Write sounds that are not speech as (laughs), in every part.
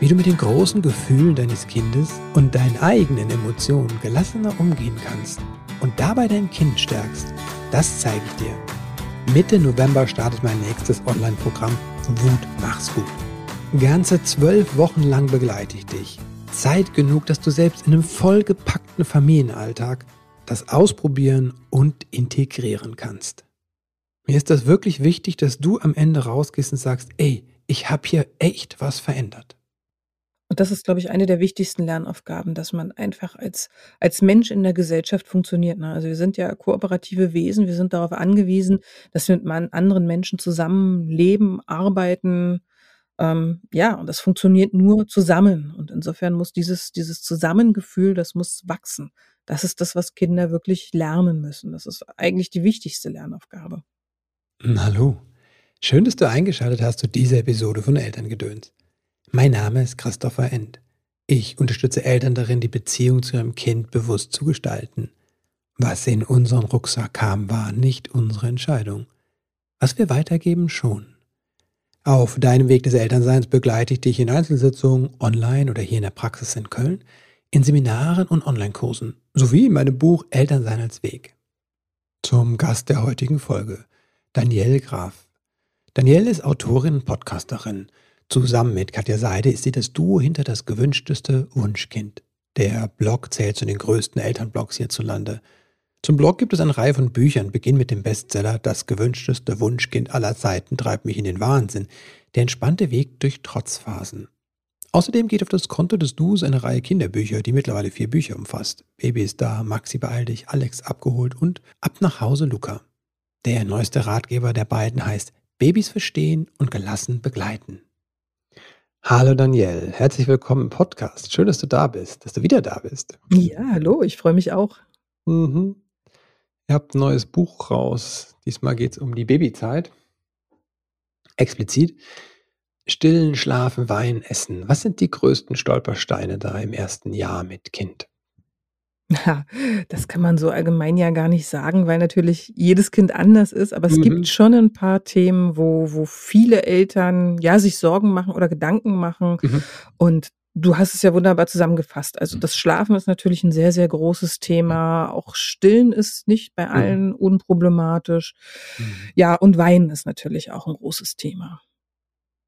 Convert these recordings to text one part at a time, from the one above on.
wie du mit den großen Gefühlen deines Kindes und deinen eigenen Emotionen gelassener umgehen kannst und dabei dein Kind stärkst, das zeige ich dir. Mitte November startet mein nächstes Online-Programm Wut mach's gut. Ganze zwölf Wochen lang begleite ich dich. Zeit genug, dass du selbst in einem vollgepackten Familienalltag das ausprobieren und integrieren kannst. Mir ist das wirklich wichtig, dass du am Ende rausgehst und sagst, ey, ich habe hier echt was verändert. Und das ist, glaube ich, eine der wichtigsten Lernaufgaben, dass man einfach als, als Mensch in der Gesellschaft funktioniert. Ne? Also wir sind ja kooperative Wesen, wir sind darauf angewiesen, dass wir mit anderen Menschen zusammen leben, arbeiten. Ähm, ja, und das funktioniert nur zusammen. Und insofern muss dieses, dieses Zusammengefühl, das muss wachsen. Das ist das, was Kinder wirklich lernen müssen. Das ist eigentlich die wichtigste Lernaufgabe. Hallo. Schön, dass du eingeschaltet hast zu dieser Episode von Elterngedöns. Mein Name ist Christopher End. Ich unterstütze Eltern darin, die Beziehung zu ihrem Kind bewusst zu gestalten. Was in unseren Rucksack kam, war nicht unsere Entscheidung. Was wir weitergeben, schon. Auf deinem Weg des Elternseins begleite ich dich in Einzelsitzungen, online oder hier in der Praxis in Köln, in Seminaren und Online-Kursen, sowie in meinem Buch Elternsein als Weg. Zum Gast der heutigen Folge, Danielle Graf. Danielle ist Autorin und Podcasterin Zusammen mit Katja Seide ist sie das Duo hinter das gewünschteste Wunschkind. Der Blog zählt zu den größten Elternblogs hierzulande. Zum Blog gibt es eine Reihe von Büchern, beginnen mit dem Bestseller Das gewünschteste Wunschkind aller Zeiten treibt mich in den Wahnsinn, der entspannte Weg durch Trotzphasen. Außerdem geht auf das Konto des Duos eine Reihe Kinderbücher, die mittlerweile vier Bücher umfasst. Baby ist da, Maxi beeil dich, Alex abgeholt und Ab nach Hause Luca. Der neueste Ratgeber der beiden heißt Babys verstehen und gelassen begleiten. Hallo Danielle, herzlich willkommen im Podcast. Schön, dass du da bist, dass du wieder da bist. Ja, hallo, ich freue mich auch. Mhm. Ihr habt ein neues Buch raus. Diesmal geht es um die Babyzeit. Explizit. Stillen, schlafen, weinen, essen. Was sind die größten Stolpersteine da im ersten Jahr mit Kind? Ja, (laughs) das kann man so allgemein ja gar nicht sagen, weil natürlich jedes Kind anders ist, aber es Mhm. gibt schon ein paar Themen, wo wo viele Eltern, ja, sich Sorgen machen oder Gedanken machen Mhm. und du hast es ja wunderbar zusammengefasst. Also, das Schlafen ist natürlich ein sehr, sehr großes Thema. Auch Stillen ist nicht bei Mhm. allen unproblematisch. Mhm. Ja, und Weinen ist natürlich auch ein großes Thema.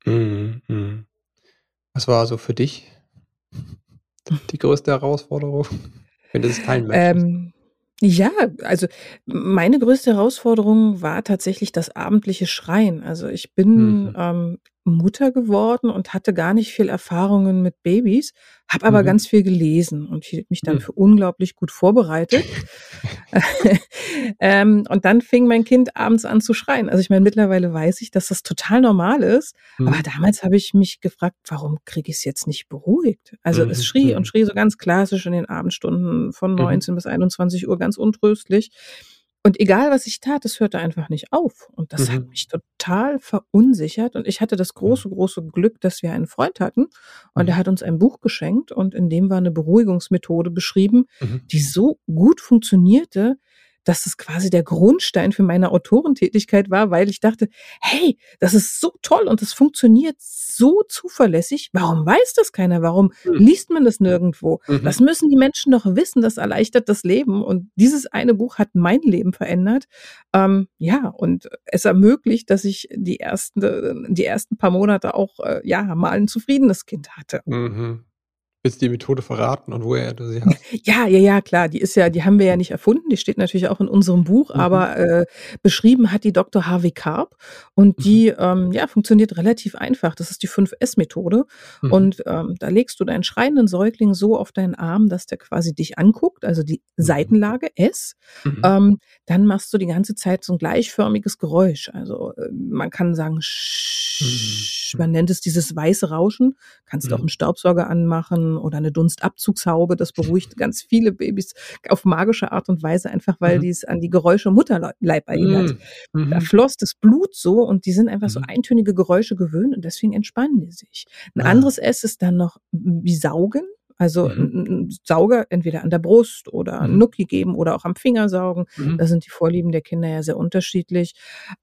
Mhm. Mhm. Was war so für dich die größte Herausforderung, wenn du das teilen möchtest? Ähm, ja, also meine größte Herausforderung war tatsächlich das abendliche Schreien. Also ich bin Mhm. ähm, Mutter geworden und hatte gar nicht viel Erfahrungen mit Babys, habe aber Mhm. ganz viel gelesen und hielt mich dann Mhm. für unglaublich gut vorbereitet. (laughs) (laughs) ähm, und dann fing mein Kind abends an zu schreien. Also ich meine, mittlerweile weiß ich, dass das total normal ist. Aber Mhm. damals habe ich mich gefragt, warum kriege ich es jetzt nicht beruhigt? Also es Mhm. schrie und Mhm. schrie so ganz klassisch in den Abendstunden von Mhm. 19 bis 21 Uhr ganz untröstlich. Und egal, was ich tat, es hörte einfach nicht auf. Und das hat Mhm. mich total verunsichert. Und ich hatte das Mhm. große, große Glück, dass wir einen Freund hatten. Und Mhm. der hat uns ein Buch geschenkt. Und in dem war eine Beruhigungsmethode beschrieben, Mhm. die so gut funktionierte, dass es quasi der Grundstein für meine Autorentätigkeit war, weil ich dachte, hey, das ist so toll und das funktioniert so zuverlässig. Warum weiß das keiner? Warum Mhm. liest man das nirgendwo? Mhm. Das müssen die Menschen doch wissen. Das erleichtert das Leben. Und dieses eine Buch hat mein Leben verändert. Ähm, ja, und es ermöglicht, dass ich die ersten, die ersten paar Monate auch, äh, ja, mal ein zufriedenes Kind hatte. Mhm. Willst du die Methode verraten und woher du sie hast? (laughs) Ja, ja, ja, klar. Die ist ja, die haben wir ja nicht erfunden. Die steht natürlich auch in unserem Buch, Mhm. aber äh, beschrieben hat die Dr. Harvey Karp und Mhm. die ähm, ja funktioniert relativ einfach. Das ist die 5S-Methode Mhm. und ähm, da legst du deinen schreienden Säugling so auf deinen Arm, dass der quasi dich anguckt, also die Mhm. Seitenlage S. Mhm. Ähm, dann machst du die ganze Zeit so ein gleichförmiges Geräusch. Also äh, man kann sagen, Mhm. man nennt es dieses weiße Rauschen. Kannst auch Mhm. einen Staubsauger anmachen oder eine Dunstabzugshaube. Das beruhigt ganz viele Babys auf magische Art und Weise, einfach weil Mhm. die es an die Geräusche Mutterleib erinnert. Mhm. Da Mhm. floss das Blut so und die sind einfach so Mhm. eintönige Geräusche gewöhnt und deswegen entspannen die sich. Ein Ah. anderes S ist dann noch wie Saugen. Also Mhm. Sauger entweder an der Brust oder Mhm. Nucki geben oder auch am Finger saugen. Mhm. Da sind die Vorlieben der Kinder ja sehr unterschiedlich.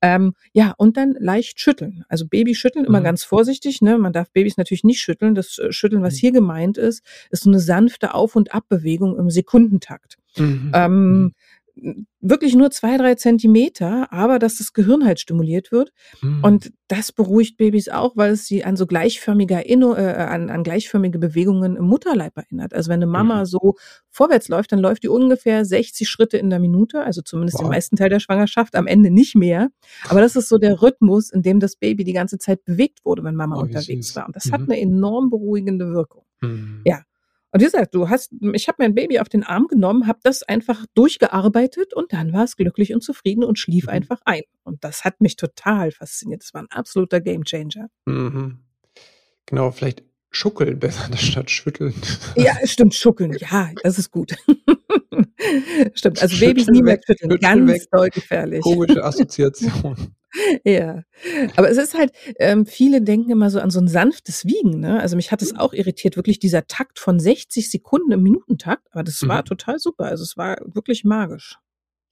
Ähm, ja, und dann leicht schütteln. Also Babys schütteln immer Mhm. ganz vorsichtig, ne? Man darf Babys natürlich nicht schütteln. Das, äh, Schütteln, was Mhm. hier gemeint ist, ist so 'ne sanfte Auf und Abbewegung im Sekundentakt. Mhm. Mhm. Ähm, hm, wirklich nur 2, 3 Zentimeter, aber dass das Gehirn halt stimuliert wird. Mhm. Und das beruhigt Babys auch, weil es sie an so gleichförmige Erinnu äh, an an gleichförmige Bewegungen im Mutterleib erinnert. Also, wenn 'ne Mhm. Mama so vorwärts läuft, dann läuft die ungefähr 60 Schritte in der Minute, also zumindest den Wow. meisten Teil der Schwangerschaft, am Ende nicht mehr. Aber das ist so der Rhythmus, in dem das Baby die ganze Zeit bewegt wurde, wenn Mama Oh, unterwegs war. Und das hat Mhm. 'ne enorm beruhigende Wirkung. Mhm. Ja. Und wie gesagt, du hast ich habe mein Baby auf den Arm genommen, habe das einfach durchgearbeitet und dann war es glücklich und zufrieden und schlief Mhm. einfach ein. Und das hat mich total fasziniert. Das war 'n absoluter Gamechanger. Mhm. Genau, vielleicht schuckeln besser statt schütteln. Ja, stimmt, schuckeln. Ja, das ist gut. (laughs) Stimmt, also Babys Schütteln niemals weg, schütteln, schütteln ganz weg. doll gefährlich. Komische (laughs) Assoziation. Ja. Aber es ist halt ähm, viele denken immer so an so 'n sanftes Wiegen, ne? Also, mich hat es Mhm. auch irritiert, wirklich dieser Takt von 60 Sekunden im Minutentakt, aber das war Mhm. total super. Also, es war wirklich magisch.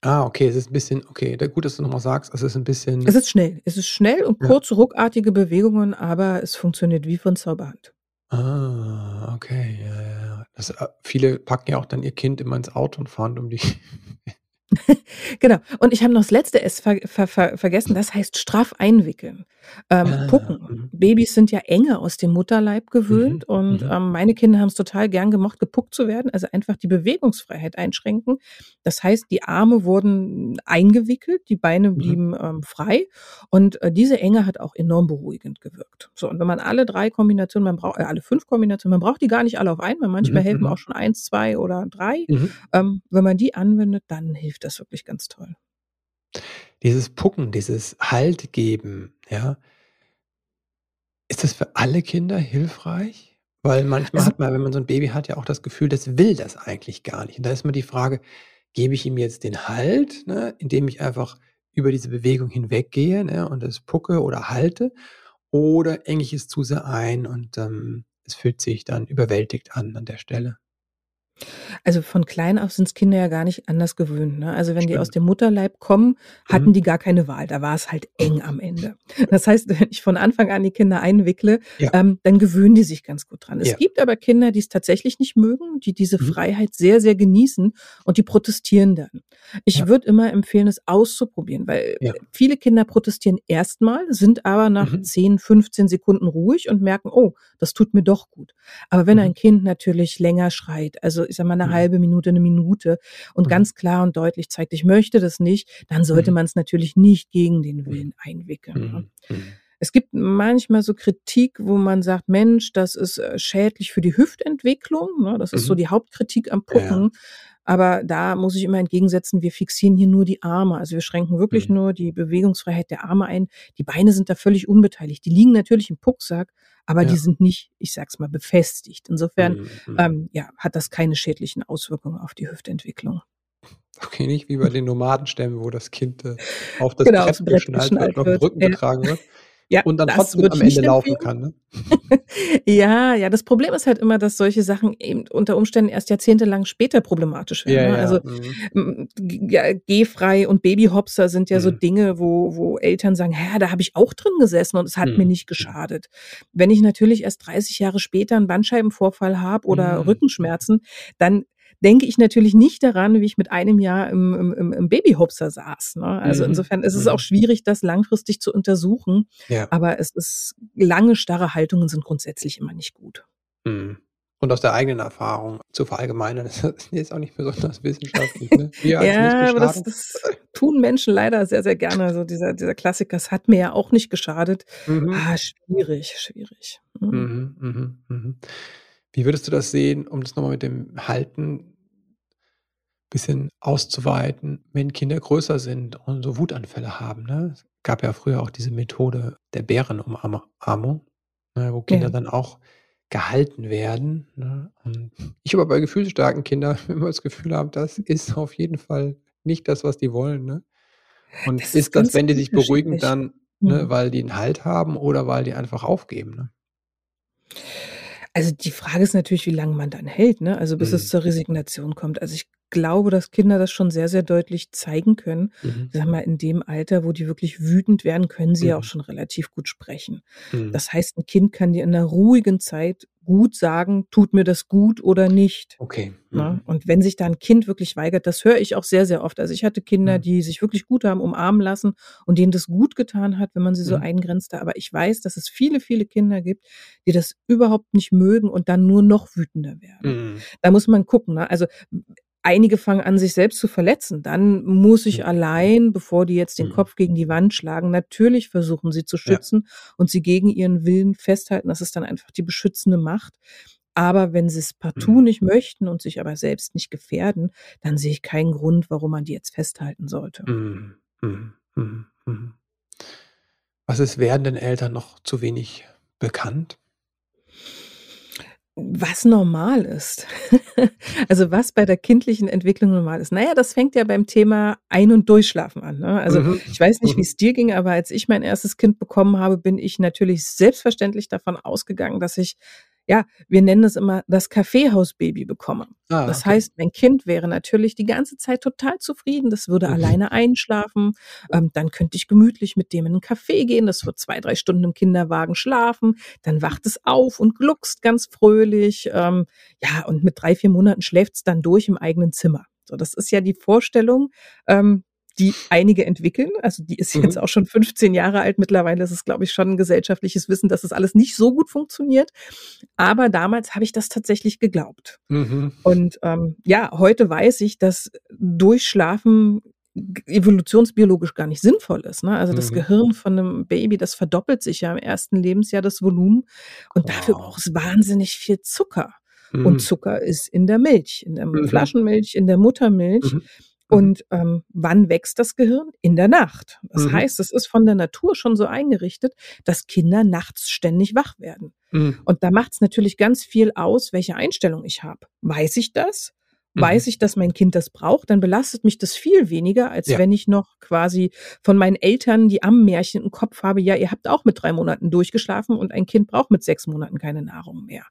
Ah, okay, es ist 'n bisschen okay, gut, dass du noch mal sagst, es ist 'n bisschen Es ist schnell. Es ist schnell und Ja. kurze, ruckartige Bewegungen, aber es funktioniert wie von Zauberhand. Ah, okay, ja, ja. Das äh, viele packen ja auch dann ihr Kind immer ins Auto und fahren um die (laughs) Genau. Und ich habe noch das letzte S ver ver ver vergessen, das heißt straff einwickeln. Ähm, Ah, Pucken. mhm. Babys sind ja Enge aus dem Mutterleib Mhm, gewöhnt und, mhm. ähm, meine Kinder haben's total gern gemocht, gepuckt zu werden, also einfach die Bewegungsfreiheit einschränken. Das heißt, die Arme wurden eingewickelt, die Beine Mhm. blieben, ähm, frei und, äh, diese Enge hat auch enorm beruhigend gewirkt. So, und wenn man alle 3 Kombinationen man braucht äh, alle 5 Kombinationen man braucht die gar nicht alle auf einmal, manchmal Mhm, helfen mhm. auch schon 1, 2 oder 3. Mhm. Ähm, wenn man die anwendet, dann hilft das wirklich ganz toll. Dieses Pucken, dieses Halt geben, ja ist das für alle Kinder hilfreich? Weil manchmal Also hat man, wenn man so 'n Baby hat, ja auch das Gefühl, das will das eigentlich gar nicht. Und da ist immer die Frage: „Gebe ich ihm jetzt den Halt, ne, indem ich einfach über diese Bewegung hinweggehe, ne, und es pucke oder halte, oder enge ich es zu sehr ein und, ähm, es fühlt sich dann überwältigt an an der Stelle?“ Also, von klein auf sind's Kinder ja gar nicht anders gewöhnt, ne? Also, wenn die aus Stimmt. dem Mutterleib kommen, hatten Mhm. die gar keine Wahl. Da war's halt eng am Ende. Das heißt, wenn ich von Anfang an die Kinder einwickle, Ja. ähm, dann gewöhnen die sich ganz gut dran. Es Ja. gibt aber Kinder, die's tatsächlich nicht mögen, die diese Mhm. Freiheit sehr, sehr genießen und die protestieren dann. Ich Ja. würde immer empfehlen, es auszuprobieren, weil viele Kinder protestieren erst mal, sind aber nach Mhm. 10, 15 Sekunden ruhig und merken: „Oh, das tut mir doch gut.“ Aber wenn Mhm. ein Kind natürlich länger schreit, also, ich sage mal 'ne Mhm. halbe Minute, 'ne Minute und Mhm. ganz klar und deutlich zeigt: „Ich möchte das nicht“, dann sollte Mhm. man's natürlich nicht gegen den. Willen einwickeln, ne? Es gibt manchmal so Kritik, wo man sagt: „Mensch, das ist, äh, schädlich für die Hüftentwicklung“, ne? Das ist so die Hauptkritik am Ja, ja. Aber da muss ich immer entgegensetzen, wir fixieren hier nur die Arme. Also, wir schränken wirklich Mhm. nur die Bewegungsfreiheit der Arme ein. Die Beine sind da völlig unbeteiligt. Die liegen natürlich im Pucksack, aber die Ja. sind nicht, ich sage es mal, befestigt. Insofern, Mhm. Mhm. ähm, ja, hat das keine schädlichen Auswirkungen auf die Hüftentwicklung. Okay, nicht wie bei den Nomadenstämmen, wo das Kind, äh, auf das Genau, Brett Brett geschnallt wird auf'm wird. Rücken Ja. getragen wird Ja, und dann trotzdem am Ende nicht laufen kann, ne? (laughs) Ja, ja, das Problem ist halt immer, dass solche Sachen eben unter Umständen erst jahrzehntelang später problematisch werden, Ja, ne? ja. Also, Mhm. hm, ja, gehfrei und Babyhopser sind ja so Mhm. Dinge, wo wo Eltern sagen: „Hä, da habe ich auch drin gesessen und es hat mir Mhm. nicht Mhm. geschadet.“ Wenn ich natürlich erst 30 Jahre später 'n Bandscheibenvorfall habe oder Mhm. Rückenschmerzen, dann denke ich natürlich nicht daran, wie ich mit einem Jahr im im im Babyhopser saß, ne? Also, Mhm. insofern ist es auch Mhm. schwierig, das langfristig zu untersuchen, Ja. aber es ist lange starre Haltungen sind grundsätzlich immer nicht gut. Mhm. Und aus der eigenen Erfahrung zu verallgemeinern, (laughs) ist ist auch nicht besonders wissenschaftlich, ne? (laughs) Ja, aber das das tun Menschen leider sehr, sehr gerne. So dieser dieser Klassiker: „Es hat mir ja auch nicht geschadet.“ Mhm. Ah, schwierig, schwierig. Mhm. Mhm, mhm, mhm. Wie würdest du das sehen, um das noch mal mit dem Halten bisschen auszuweiten, wenn Kinder größer sind und so Wutanfälle haben, ne? Es gab ja früher auch diese Methode der Bärenumarma Ahmung, ne, wo Kinder Ja. dann auch gehalten werden, ne? Und ich habe bei gefühlsstarken Kindern (laughs) immer das Gefühl habe, das ist auf jeden Fall nicht das, was die wollen, ne? Und Das ist ist das, wenn die sich beruhigen, dann, ne, Mhm. weil die 'n Halt haben oder weil die einfach aufgeben, ne? Also, die Frage ist natürlich, wie lange man dann hält, ne? Also, bis es Mhm. zur Resignation kommt. Also, ich glaube, dass Kinder das schon sehr, sehr deutlich zeigen können. Mhm. Sage mal, in dem Alter, wo die wirklich wütend werden, können sie ja auch Mhm. schon relativ gut sprechen. Mhm. Das heißt, 'n Kind kann dir in 'ner ruhigen Zeit gut sagen: „Tut mir das gut oder nicht?“ Okay. Ne? Mhm. Und wenn sich da 'n Kind wirklich weigert das höre ich auch sehr, sehr oft. Also, ich hatte Kinder, Mhm. die sich wirklich gut haben umarmen lassen und denen das gut getan hat, wenn man sie so Mhm. eingrenzte. Aber ich weiß, dass es viele, viele Kinder gibt, die das überhaupt nicht mögen und dann nur noch wütender werden. Mhm. Da muss man gucken, ne? Also, einige fangen an, sich selbst zu verletzen. Dann muss ich Mhm. allein, bevor die jetzt den Mhm. Kopf gegen die Wand schlagen natürlich versuchen, sie zu Ja. schützen und sie gegen ihren Willen festhalten. Das ist dann einfach die beschützende Macht. Aber wenn sie's partout Mhm. nicht möchten und sich aber selbst nicht gefährden, dann sehe ich keinen Grund, warum man die jetzt festhalten sollte. Mhm. Mhm. Mhm. Was ist werdenden Eltern noch zu wenig bekannt? Was normal ist. (laughs) Also, was bei der kindlichen Entwicklung normal ist. Na ja, das fängt ja beim Thema Ein und Durchschlafen an, ne? Also, Mhm. ich weiß nicht, Mhm. wie's dir ging, aber als ich mein 1. Kind bekommen habe, bin ich natürlich selbstverständlich davon ausgegangen, dass ich ja, wir nennen es immer das Kaffeehausbaby bekomme. Ah, Das okay. heißt, mein Kind wäre natürlich die ganze Zeit total zufrieden. Das würde Mhm. alleine einschlafen. Ähm, dann könnte ich gemütlich mit dem in 'n Café gehen. Das wird 2, 3 Stunden im Kinderwagen schlafen. Dann wacht es auf und gluckst ganz fröhlich. Ähm, ja, und mit 3, 4 Monaten schläft's dann durch im eigenen Zimmer. So, das ist ja die Vorstellung, ähm, die einige entwickeln. Also, die ist jetzt Mhm. auch schon 15 Jahre alt. Mittlerweile ist es, glaube ich, schon 'n gesellschaftliches Wissen, dass das alles nicht so gut funktioniert. Aber damals habe ich das tatsächlich geglaubt. Mhm. Und, ähm, ja, heute weiß ich, dass Durchschlafen evolutionsbiologisch gar nicht sinnvoll ist, ne? Also, das Mhm. Gehirn von 'nem Baby, das verdoppelt sich ja im 1. Lebensjahr das Volumen und dafür Wow. braucht es wahnsinnig viel Zucker. Und Mhm. Zucker ist in der Milch, in der Mhm. Flaschenmilch, in der Muttermilch. Mhm. Und, ähm, wann wächst das Gehirn? In der Nacht. Das Mhm. heißt, es ist von der Natur schon so eingerichtet, dass Kinder nachts ständig wach werden. Mhm. Und da macht's natürlich ganz viel aus, welche Einstellung ich habe. Weiß ich das? Weiß Mhm. ich, dass mein Kind das braucht, dann belastet mich das viel weniger, als Ja. wenn ich noch quasi von meinen Eltern die Ammenmärchen im Kopf habe: „Ja, ihr habt auch mit 3 Monaten durchgeschlafen und ein Kind braucht mit 6 Monaten keine Nahrung mehr.“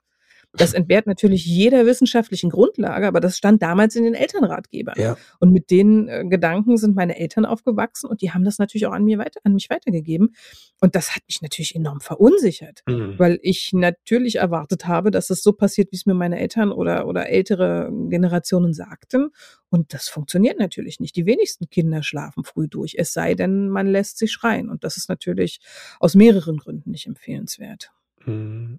Das entbehrt natürlich jeder wissenschaftlichen Grundlage, aber das stand damals in den Elternratgebern. Ja. Und mit den, äh, Gedanken sind meine Eltern aufgewachsen und die haben das natürlich auch an mir weiter an mich weitergegeben. Und das hat mich natürlich enorm verunsichert, Mhm. weil ich natürlich erwartet habe, dass es so passiert, wie's mir meine Eltern oder oder ältere Generationen sagten. Und das funktioniert natürlich nicht. Die wenigsten Kinder schlafen früh durch, es sei denn, man lässt sie schreien. Und das ist natürlich aus mehreren Gründen nicht empfehlenswert. Mhm.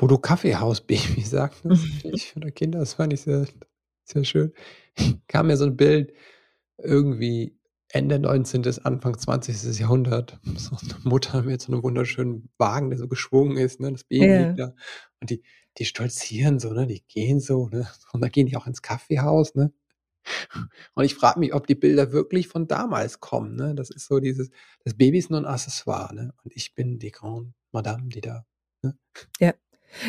Wo du Kaffeehausbaby (laughs) sagtest, ich oder Kinder, das fand ich sehr sehr schön. (laughs) Kam mir so 'n Bild irgendwie Ende 19., Anfang 20. Jahrhundert, (laughs) so 'ne Mutter mit so 'nem wunderschönen Wagen, der so geschwungen ist, ne? Das Baby liegt da und die die stolzieren so, ne? Die gehen so, ne? Und dann gehen die auch ins Kaffeehaus, ne? Und ich frage mich, ob die Bilder wirklich von damals kommen, ne? Das ist so dieses das Baby ist nur 'n Accessoire, ne? Und ich bin die grande Madame, die da ne? Ja.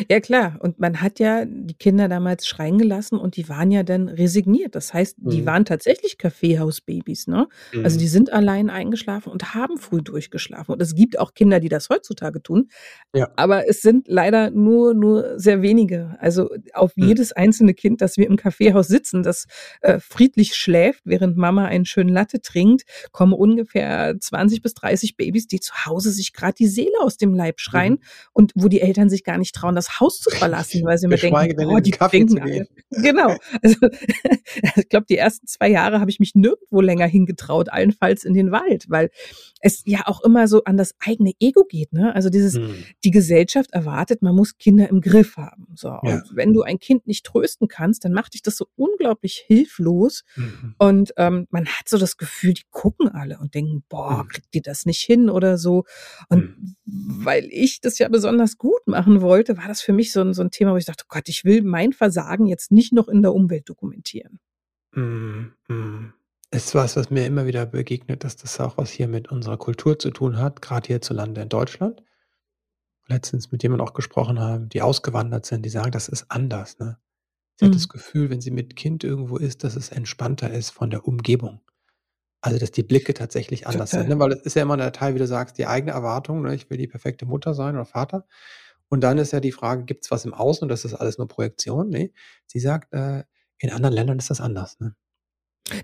Ja klar. Und man hat ja die Kinder damals schreien gelassen und die waren ja dann resigniert. Das heißt, die Mhm. waren tatsächlich Kaffeehausbabys, ne? Also, Mhm. die sind allein eingeschlafen und haben früh durchgeschlafen. Und es gibt auch Kinder, die das heutzutage tun, Ja. aber es sind leider nur nur sehr wenige. Also, auf Mhm. jedes einzelne Kind, das wir im Kaffeehaus sitzen, das, äh, friedlich schläft, während Mama einen schönen Latte trinkt, kommen ungefähr 20 bis 30 Babys, die zu Hause sich grad die Seele aus dem Leib schreien Mhm. und wo die Eltern sich gar nicht trauen, das Haus zu verlassen, weil sie Geschweige denken: denn, „Boah, in den die Kaffee zu alle.“ gehen. (laughs) Genau. Also, (laughs) ich glaube, die ersten 2 Jahre habe ich mich nirgendwo länger hingetraut, allenfalls in den Wald, weil es ja auch immer so an das eigene Ego geht, ne? Also, dieses Mhm. die Gesellschaft erwartet, man muss Kinder im Griff haben. So, Ja. und wenn du ein Kind nicht trösten kannst, dann macht dich das so unglaublich hilflos Mhm. und, ähm, man hat so das Gefühl, die gucken alle und denken: „Boah, Mhm. kriegt die das nicht hin?“ oder so. Und Mhm. weil ich das ja besonders gut machen wollte, war das für mich so 'n so 'n Thema, wo ich dachte: „Oh Gott, ich will mein Versagen jetzt nicht noch in der Umwelt dokumentieren.“ Mhm. Mhm. Ist was, was mir immer wieder begegnet, dass das auch was hier mit unserer Kultur zu tun hat, grad hierzulande in Deutschland. Letztens mit jemandem auch gesprochen haben, die ausgewandert sind, die sagen, das ist anders, ne? Sie hat das Mhm. Gefühl, wenn sie mit Kind irgendwo ist, dass es entspannter ist von der Umgebung. Also, dass die Blicke tatsächlich anders sind, Total. ne? Weil es ist ja immer der Teil, wie du sagst, die eigene Erwartung, ne? Ich will die perfekte Mutter sein oder Vater. Und dann ist ja die Frage, gibt's was im Außen das ist alles nur Projektion? Ne, sie sagt, äh, in anderen Ländern ist das anders, ne?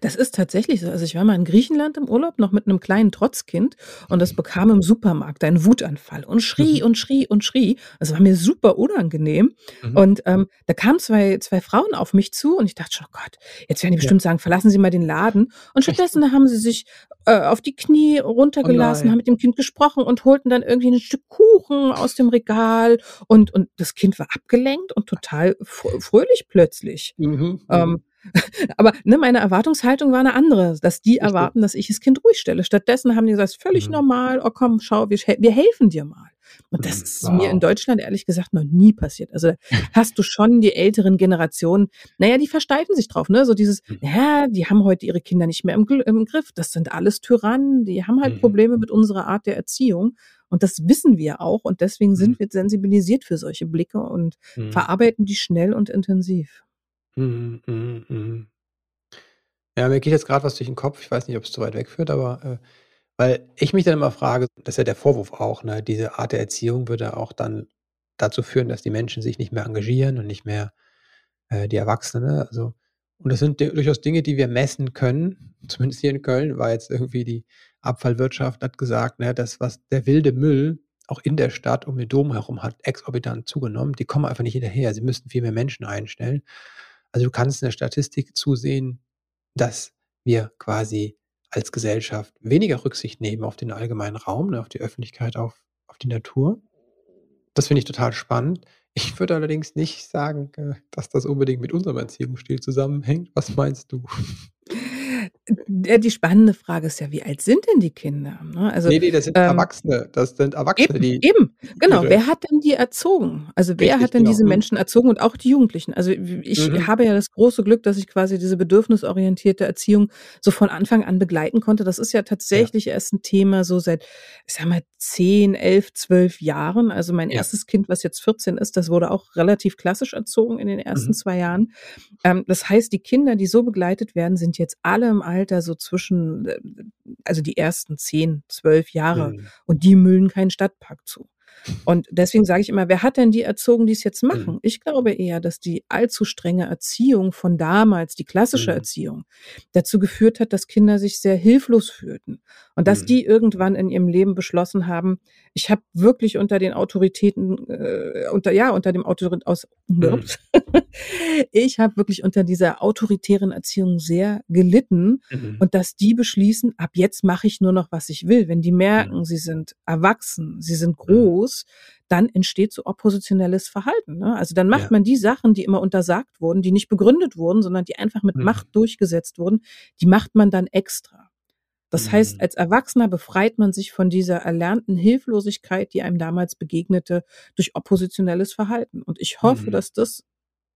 Das ist tatsächlich so. Also, ich war mal in Griechenland im Urlaub noch mit 'nem kleinen Trotzkind und das bekam im Supermarkt einen Wutanfall und schrie Mhm. und schrie und schrie. Das war mir super unangenehm. Mhm. Und, ähm, da kamen zwei zwei Frauen auf mich zu und ich dachte schon: „Oh Gott, jetzt werden die Ja. bestimmt sagen, verlassen Sie mal den Laden.“ Und Echt? stattdessen haben sie sich, äh, auf die Knie Oh runtergelassen, haben nein. mit dem Kind gesprochen und holten dann irgendwie 'n Stück Kuchen aus dem Regal und und das Kind war abgelenkt und total fr fröhlich plötzlich. Mhm, mhm. Ähm, aber, ne, meine Erwartungshaltung war 'ne andere, dass die Richtig. erwarten, dass ich das Kind ruhig stelle. Stattdessen haben die gesagt: „Ist völlig Mhm. normal. Oh komm, schau, wir wir helfen dir mal.“ Und das Mhm. ist mir in Wow. Deutschland ehrlich gesagt noch nie passiert. Also, hast du schon die älteren Generationen na ja, die versteifen sich drauf, ne? So dieses: Mhm. „Na ja, die haben heute ihre Kinder nicht mehr im im Griff. Das sind alles Tyrannen. Die haben halt Mhm. Probleme mit unserer Art der Erziehung.“ Und das wissen wir auch und deswegen Mhm. sind wir sensibilisiert für solche Blicke und Mhm. verarbeiten die schnell und intensiv. Mhm, mhm, mhm. Ja, mir geht jetzt grad was durch 'n Kopf. Ich weiß nicht, ob's zu weit weg führt, aber, äh weil ich mich dann immer frage das ist ja der Vorwurf auch, ne, diese Art der Erziehung würde auch dann dazu führen, dass die Menschen sich nicht mehr engagieren und nicht mehr, äh, die Erwachsenen, ne? Also und das sind durchaus Dinge, die wir messen können. (laughs) Zumindest hier in Köln war jetzt irgendwie die Abfallwirtschaft hat gesagt, ne, das, was der wilde Müll auch in der Stadt um den Dom herum hat exorbitant zugenommen. Die kommen einfach nicht hinterher. Sie müssten viel mehr Menschen einstellen. Also, du kannst in der Statistik zusehen, dass wir quasi als Gesellschaft weniger Rücksicht nehmen auf den allgemeinen Raum, ne, auf die Öffentlichkeit, auf auf die Natur. Das finde ich total spannend. Ich würde allerdings nicht sagen, äh, dass das unbedingt mit unserem Erziehungsstil zusammenhängt. Was meinst du? Äh, die spannende Frage ist ja, wie alt sind denn die Kinder, ne? Also, Ne, ne, das sind ähm Erwachsene. Das sind Erwachsene, Eben, die eben, genau. Wer hat denn die erzogen? Also, wer Richtig, hat denn genau. diese Mhm. Menschen erzogen und auch die Jugendlichen? Also, ich Mhm. habe ja das große Glück, dass ich quasi diese bedürfnisorientierte Erziehung so von Anfang an begleiten konnte. Das ist ja Ja. tatsächlich erst 'n Thema so seit, ich sage mal, 10, 11, 12 Jahren. Also, mein Ja. 1. Kind, was jetzt 14 ist, das wurde auch relativ klassisch erzogen in den ersten Mhm. 2 Jahren. Ähm, das heißt, die Kinder, die so begleitet werden, sind jetzt alle im Alter so zwischen äh, also, die ersten 10, 12 Jahre Mhm. und die müllen keinen Stadtpark zu. Und deswegen sage ich immer: „Wer hat denn die erzogen, die's jetzt Mhm. machen?“ Ich glaube eher, dass die allzu strenge Erziehung von damals, die klassische Mhm. Erziehung, dazu geführt hat, dass Kinder sich sehr hilflos fühlten und dass Mhm. die irgendwann in ihrem Leben beschlossen haben: „Ich habe wirklich unter den Autoritäten, äh unter ja, unter dem Autorit aus Mhm. (laughs) ich habe wirklich unter dieser autoritären Erziehung sehr gelitten“ Mhm. und dass die beschließen: „Ab jetzt mache ich nur noch, was ich will.“ Wenn die Mhm. merken, sie sind erwachsen, sie sind Mhm. groß, dann entsteht so oppositionelles Verhalten, ne? Also, dann macht Ja. man die Sachen, die immer untersagt wurden, die nicht begründet wurden, sondern die einfach mit Macht Mhm. durchgesetzt wurden, die macht man dann extra. Das heißt, Mhm. als Erwachsener befreit man sich von dieser erlernten Hilflosigkeit, die einem damals begegnete, durch oppositionelles Verhalten. Und ich hoffe, Mhm. dass das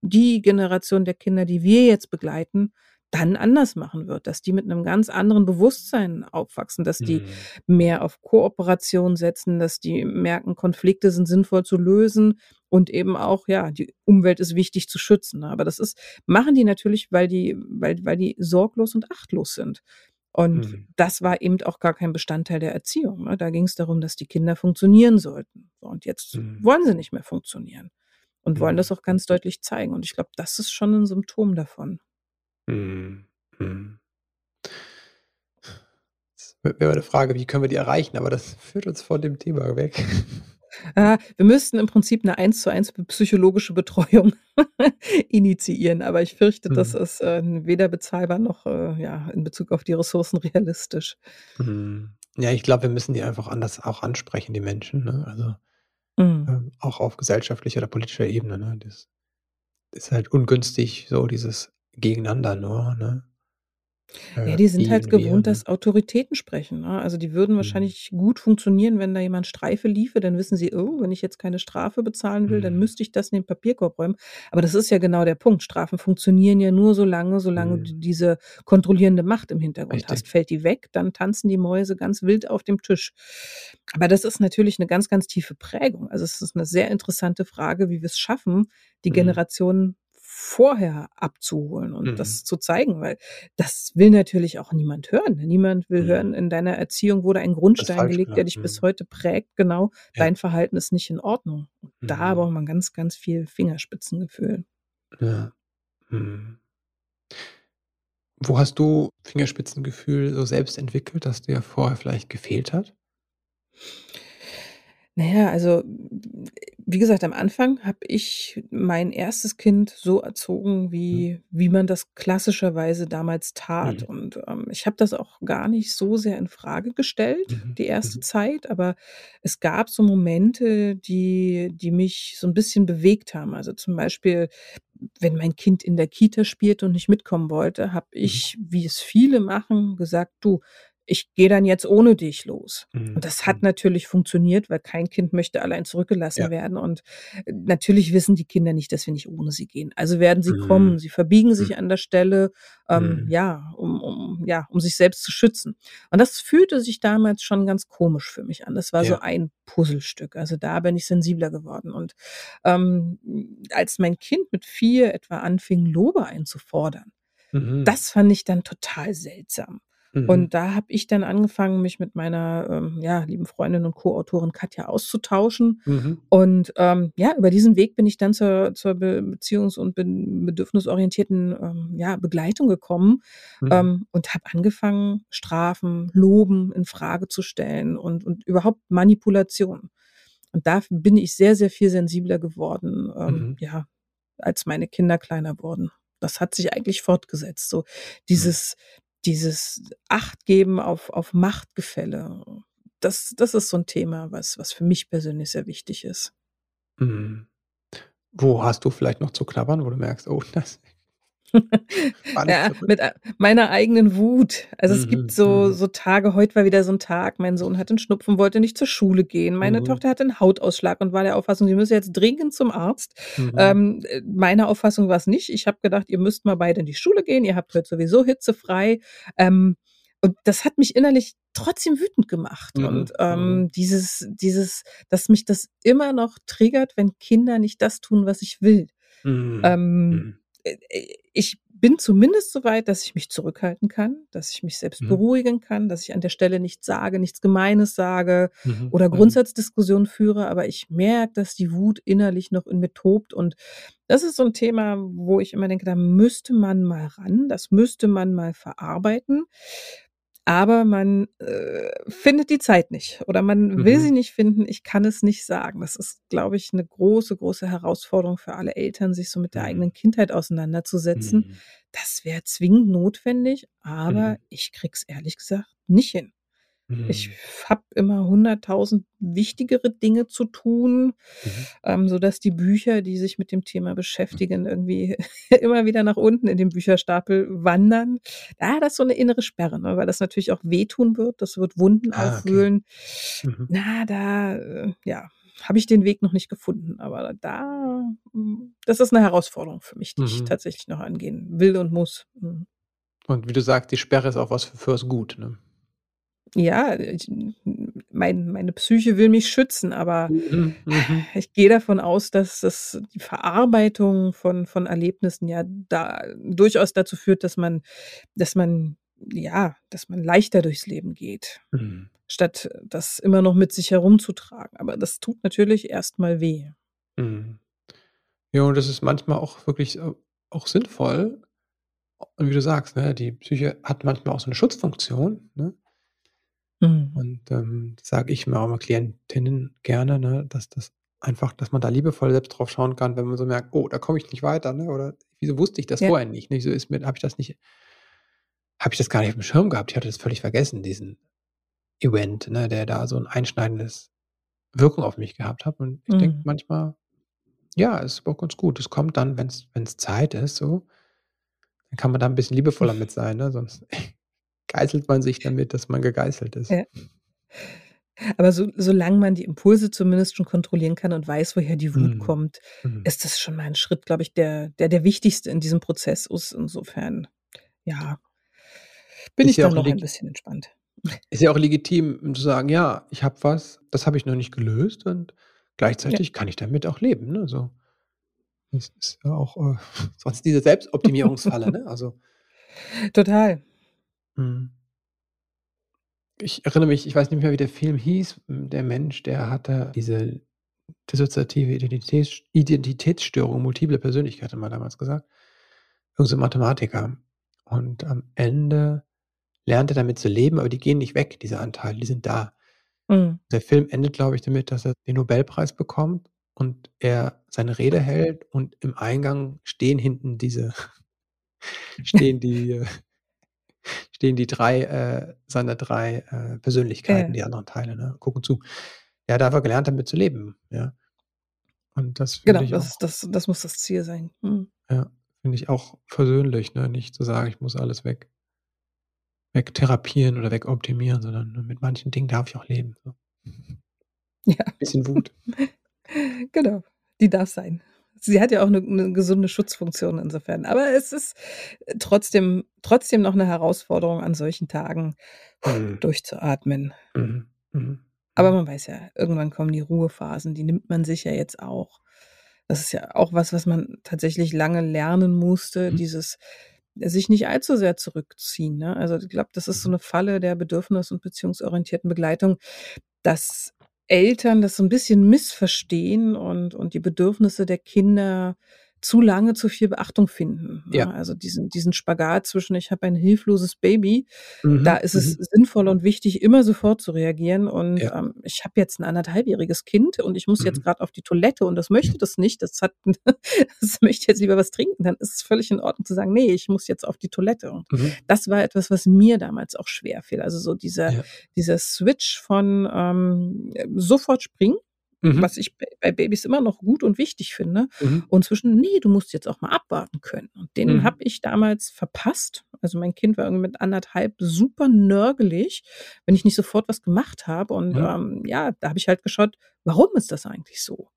die Generation der Kinder, die wir jetzt begleiten, dann anders machen wird, dass die mit 'nem ganz anderen Bewusstsein aufwachsen, dass die Mhm. mehr auf Kooperation setzen, dass die merken, Konflikte sind sinnvoll zu lösen und eben auch, ja, die Umwelt ist wichtig zu schützen? Aber das ist machen die natürlich, weil die weil weil die sorglos und achtlos sind. Und Mhm. das war eben auch gar kein Bestandteil der Erziehung, ne? Da ging's darum, dass die Kinder funktionieren sollten. So, und jetzt Mhm. wollen sie nicht mehr funktionieren und wollen das Mhm. auch ganz deutlich zeigen. Und ich glaube, das ist schon 'n Symptom davon. Mhm, mhm. Jetzt wär wäre meine Frage, wie können wir die erreichen, aber das führt uns von dem Thema weg. Äh, wir müssten im Prinzip 'ne Eins-zu-eins p psychologische Betreuung (laughs) initiieren, aber ich fürchte, das Mhm. ist, äh, weder bezahlbar noch, äh, ja, in Bezug auf die Ressourcen realistisch. Mhm. Ja, ich glaube, wir müssen die einfach anders auch ansprechen, die Menschen, ne? Also, Mhm. ähm, auch auf gesellschaftlicher oder politischer Ebene, ne? Das ist halt ungünstig, so dieses Gegeneinander nur, ne? Ja, die sind die halt wir, gewohnt, dass Autoritäten sprechen, ne? Also, die würden Mhm. wahrscheinlich gut funktionieren, wenn da jemand Streife liefe, dann wissen sie: „Oh, wenn ich jetzt keine Strafe bezahlen will, dann Mhm. müsste ich das in den Papierkorb räumen.“ Aber das ist ja genau der Punkt. Strafen funktionieren ja nur so lange, solange Mhm. du diese kontrollierende Macht im Hintergrund hast. Richtig. Fällt die weg, dann tanzen die Mäuse ganz wild auf dem Tisch. Aber das ist natürlich 'ne ganz, ganz tiefe Prägung. Also, es ist 'ne sehr interessante Frage, wie wir's schaffen, die Mhm. Generationen vorher abzuholen und Mhm. das zu zeigen, weil das will natürlich auch niemand hören. Niemand will hören, Mhm. in deiner Erziehung wurde ein Grundstein falsch gelegt, der dich bis Mhm. heute prägt. Genau, Ja. dein Verhalten ist nicht in Ordnung. da Mhm. braucht man ganz, ganz viel Fingerspitzengefühl. Ja. Mhm. Wo hast du Fingerspitzengefühl so selbst entwickelt, das dir vorher vielleicht gefehlt hat? Na ja, also, wie gesagt, am Anfang habe ich mein 1. Kind so erzogen, Mhm. wie wie man das klassischerweise damals tat. Mhm. Und, ähm, ich habe das auch gar nicht so sehr infrage gestellt, Mhm. die erste Mhm. Zeit, aber es gab so Momente, die die mich so 'n bisschen bewegt haben. Also, zum Beispiel, wenn mein Kind in der Kita spielte und nicht mitkommen wollte, habe Mhm. ich, wie es viele machen, gesagt: „Du, ich gehe dann jetzt ohne dich los.“ Mhm. Und das hat Mhm. natürlich funktioniert, weil kein Kind möchte allein zurückgelassen Ja. werden. Und, äh, natürlich wissen die Kinder nicht, dass wir nicht ohne sie gehen. Also werden sie Mhm. kommen. Sie verbiegen Mhm. sich an der Stelle, ähm, Mhm. ja, um um ja, um sich selbst zu schützen. Und das fühlte sich damals schon ganz komisch für mich an. Das war so Ja. ein Puzzlestück. Also, da bin ich sensibler geworden. Und, ähm, als mein Kind mit 4 etwa anfing, Lobe einzufordern, Mhm. das fand ich dann total seltsam. Mhm. Und da habe ich dann angefangen, mich mit meiner, ähm, ja, lieben Freundin und Co-Autorin Katja auszutauschen. Mhm. Und, ähm, ja, über diesen Weg bin ich dann zur zur be beziehungs und bedürfnisorientierten, ähm, ja, Begleitung gekommen, Mhm. ähm, und habe angefangen, Strafen, Loben infrage zu stellen und und überhaupt Manipulation. Und da bin ich sehr, sehr viel sensibler geworden, ähm, Mhm. ja, als meine Kinder kleiner wurden. Das hat sich eigentlich fortgesetzt, so Mhm. dieses dieses Achtgeben auf auf Machtgefälle. Das das ist so 'n Thema, was was für mich persönlich sehr wichtig ist. Mhm. Wo hast du vielleicht noch zu knabbern, wo du merkst: „Oh, (laughs) das Ja, zurück.“ mit ei meiner eigenen Wut. Also, es gibt Mhm. so Mhm. so Tage heute war wieder so 'n Tag, mein Sohn hatte 'n Schnupfen, wollte nicht zur Schule gehen. Meine Mhm. Tochter hatte 'n Hautausschlag und war der Auffassung, sie müsse jetzt dringend zum Arzt. Mhm. Ähm, äh, meine Auffassung war's nicht. Ich habe gedacht: „Ihr müsst mal beide in die Schule gehen. Ihr habt heute sowieso hitzefrei.“ Ähm, und das hat mich innerlich trotzdem wütend gemacht. Mhm. Und, Mhm. ähm, dieses dieses dass mich das immer noch triggert, wenn Kinder nicht das tun, was ich will. Mhm. Ähm, Mhm. äh, äh, ich bin zumindest so weit, dass ich mich zurückhalten kann, dass ich mich selbst Mhm. beruhigen kann, dass ich an der Stelle nichts sage, nichts Gemeines sage Mhm. oder Mhm. Grundsatzdiskussionen führe, aber ich merke, dass die Wut innerlich noch in mir tobt. Und das ist so 'n Thema, wo ich immer denke, da müsste man mal ran, das müsste man mal verarbeiten. Aber man, äh, findet die Zeit nicht oder man will sie Mhm. nicht finden. Ich kann es nicht sagen. Das ist, glaube ich, 'ne große, große Herausforderung für alle Eltern, sich so mit der Mhm. eigenen Kindheit auseinanderzusetzen. Mhm. Das wäre zwingend notwendig, Mhm. aber ich kriege es ehrlich gesagt nicht hin. Ich Mhm. f habe immer 100.000 wichtigere Dinge zu tun, Mhm. ähm, sodass die Bücher, die sich mit dem Thema beschäftigen, irgendwie (laughs) immer wieder nach unten in den Bücherstapel wandern. Ah, das ist so 'ne innere Sperre, ne, weil das natürlich auch wehtun wird. Das wird Wunden Ah, okay. aufwühlen. Mhm. Na, da, äh, ja, habe ich den Weg noch nicht gefunden. Aber da hm, das ist 'ne Herausforderung für mich, die ich Mhm. tatsächlich noch angehen will und muss. Mhm. Und wie du sagst, die Sperre ist auch was fürs Gut, ne? Ja, ich mein meine Psyche will mich schützen, aber Mhm. Mhm. ich gehe davon aus, dass das die Verarbeitung von von Erlebnissen ja da durchaus dazu führt, dass man dass man ja, dass man leichter durchs Leben geht, Mhm. statt das immer noch mit sich herumzutragen. Aber das tut natürlich erst mal weh. Mhm. Ja, und das ist manchmal auch wirklich, äh, auch sinnvoll. Und wie du sagst, ne, die Psyche hat manchmal auch so 'ne Schutzfunktion, ne? Mhm. Und, ähm, sage ich mal, Klientinnen gerne, ne, dass das einfach dass man da liebevoll selbst drauf schauen kann, wenn man so merkt: „Oh, da komme ich nicht weiter“, ne? Oder: „Wieso wusste ich das Ja. vorher nicht?“ Ne, wieso ist mir habe ich das nicht habe ich das gar nicht aufm Schirm gehabt. Ich hatte das völlig vergessen, diesen Event, ne, der da so 'n einschneidendes Wirkung auf mich gehabt hat. Und ich denke Mhm. manchmal, ja, ist auch ganz gut. Es kommt dann, wenn's wenn's Zeit ist so. Dann kann man da 'n bisschen liebevoller mit sein, ne? Sonst (laughs) geißelt man sich damit, dass man gegeißelt ist. Ja. Aber so solange man die Impulse zumindest schon kontrollieren kann und weiß, woher die Wut Mhm. kommt, Mhm. ist das schon mal 'n Schritt, glaube ich, der der der wichtigste in diesem Prozess ist. Insofern, ja bin Ist ich ja da auch noch ein bisschen entspannt. ist ja auch legitim, zu sagen: „Ja, ich habe was, das habe ich noch nicht gelöst und Ja. gleichzeitig kann ich damit auch leben“, ne, so. Das ist ja auch, äh, (laughs) sonst diese (laughs) Selbstoptimierungsfalle, ne? Also Total. Mhm. Ich erinnere mich, ich weiß nicht mehr, wie der Film hieß. Der Mensch, der hatte diese dissoziative Identitäts Identitätsstörung, multiple Persönlichkeit, hat man damals gesagt. Irgend so 'n Mathematiker. Und am Ende lernt er damit zu leben, aber die gehen nicht weg, diese Anteile, die sind da. Mhm. Der Film endet, glaube ich, damit, dass er den Nobelpreis bekommt und er seine Rede hält und im Eingang stehen hinten diese (laughs) stehen die äh, stehen die 3 äh, seine 3 äh, Persönlichkeiten, Ja. die anderen Teile, ne, gucken zu. Ja, da hat er gelernt, damit zu leben, ja. Und das Genau, ich das auch das das muss das Ziel sein. Mhm. ja, finde ich auch versöhnlich, ne, nicht zu sagen, ich muss alles weg wegtherapieren oder wegoptimieren, sondern, mit manchen Dingen darf ich auch leben, so. Ja. Bisschen Wut. (laughs) Genau, die darf sein. Sie hat ja auch 'ne 'ne gesunde Schutzfunktion insofern. Aber es ist, äh, trotzdem trotzdem noch 'ne Herausforderung, an solchen Tagen Mhm. durchzuatmen. Mhm, mhm, Aber mhm. man weiß ja, irgendwann kommen die Ruhephasen, die nimmt man sich ja jetzt auch. Das ist ja auch was, was man tatsächlich lange lernen musste, Mhm. dieses sich nicht allzu sehr zurückziehen, ne? Also, ich glaube, das ist so Mhm. 'ne Falle der bedürfnis und beziehungsorientierten Begleitung, dass Eltern das so 'n bisschen missverstehen und und die Bedürfnisse der Kinder zu lange zu viel Beachtung finden, Ja. ne? Also, diesen diesen Spagat zwischen: „Ich habe ein hilfloses Baby“, da Mhm, ist es mhm. sinnvoll und wichtig, immer sofort zu reagieren und, Ja. ähm, ich habe jetzt 'n anderthalbjähriges Kind und ich muss jetzt Mhm. grad auf die Toilette und das möchte das nicht. Das hat (laughs) das möchte jetzt lieber was trinken. Dann ist es völlig in Ordnung zu sagen: „Ne, ich muss jetzt auf die Toilette.“ Und Mhm. das war etwas, was mir damals auch schwerfiel. Also, so dieser Ja. dieser Switch von, ähm, sofort springen, Mhm. was ich bei Babys immer noch gut und wichtig finde, Mhm. und zwischen: „Ne, du musst jetzt auch mal abwarten können.“ Und den Mhm. habe ich damals verpasst. Also, mein Kind war irgendwie mit 1,5 super nörgelig, wenn ich nicht sofort was gemacht habe. Und, Mhm. ähm, ja, da habe ich halt geschaut: „Warum ist das eigentlich so?“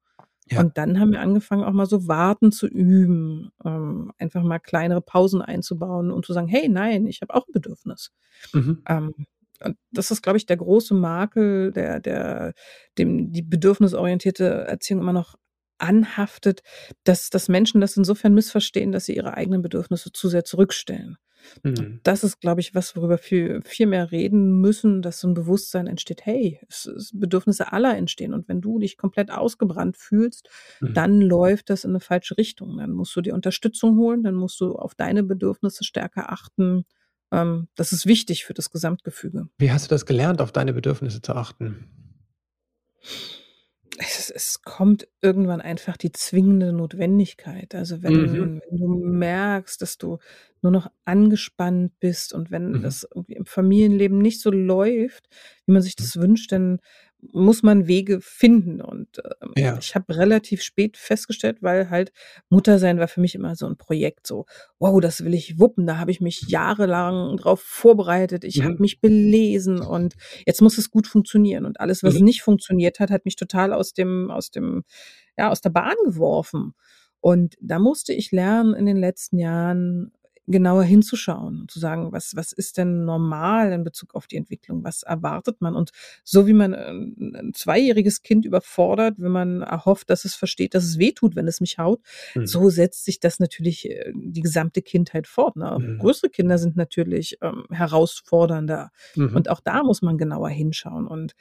Ja. Und dann haben wir angefangen, auch mal so Warten zu üben, ähm, einfach mal kleinere Pausen einzubauen und zu sagen: „Hey, nein, ich habe auch 'n Bedürfnis.“ Mhm. Ähm, das ist, glaube ich, der große Makel, der der dem die bedürfnisorientierte Erziehung immer noch anhaftet, dass dass Menschen das insofern missverstehen, dass sie ihre eigenen Bedürfnisse zu sehr zurückstellen. Und Mhm. das ist, glaube ich, was, worüber viel viel mehr reden müssen, dass so 'n Bewusstsein entsteht: „Hey, es es Bedürfnisse aller entstehen und wenn du dich komplett ausgebrannt fühlst, Mhm. dann läuft das in 'ne falsche Richtung. Dann musst du dir Unterstützung holen, dann musst du auf deine Bedürfnisse stärker achten.“ Ähm, das ist wichtig für das Gesamtgefüge. Wie hast du das gelernt, auf deine Bedürfnisse zu achten? Es es kommt irgendwann einfach die zwingende Notwendigkeit. Also, Mhm. wenn wenn du merkst, dass du nur noch angespannt bist und wenn Mhm. das irgendwie im Familienleben nicht so läuft, wie man sich Mhm. das wünscht, dann muss man Wege finden. Und, ähm, Ja. ich habe relativ spät festgestellt, weil halt Muttersein war für mich immer so 'n Projekt, so: „Wow, das will ich wuppen. Da habe ich mich jahrelang drauf vorbereitet. Ich habe Mhm. mich belesen und jetzt muss es gut funktionieren.“ Und alles, was Mhm. nicht funktioniert hat, hat mich total aus dem aus dem ja, aus der Bahn geworfen. Und da musste ich lernen, in den letzten Jahren genauer hinzuschauen und zu sagen: „Was was ist denn normal in Bezug auf die Entwicklung? Was erwartet man?“ Und so wie man 'n 'n zweijähriges Kind überfordert, wenn man erhofft, dass es versteht, dass es wehtut, wenn es mich haut, Mhm. so setzt sich das natürlich, äh, die gesamte Kindheit fort, ne? Mhm. Größere Kinder sind natürlich, ähm, herausfordernder. Mhm. Und auch da muss man genauer hinschauen. Und,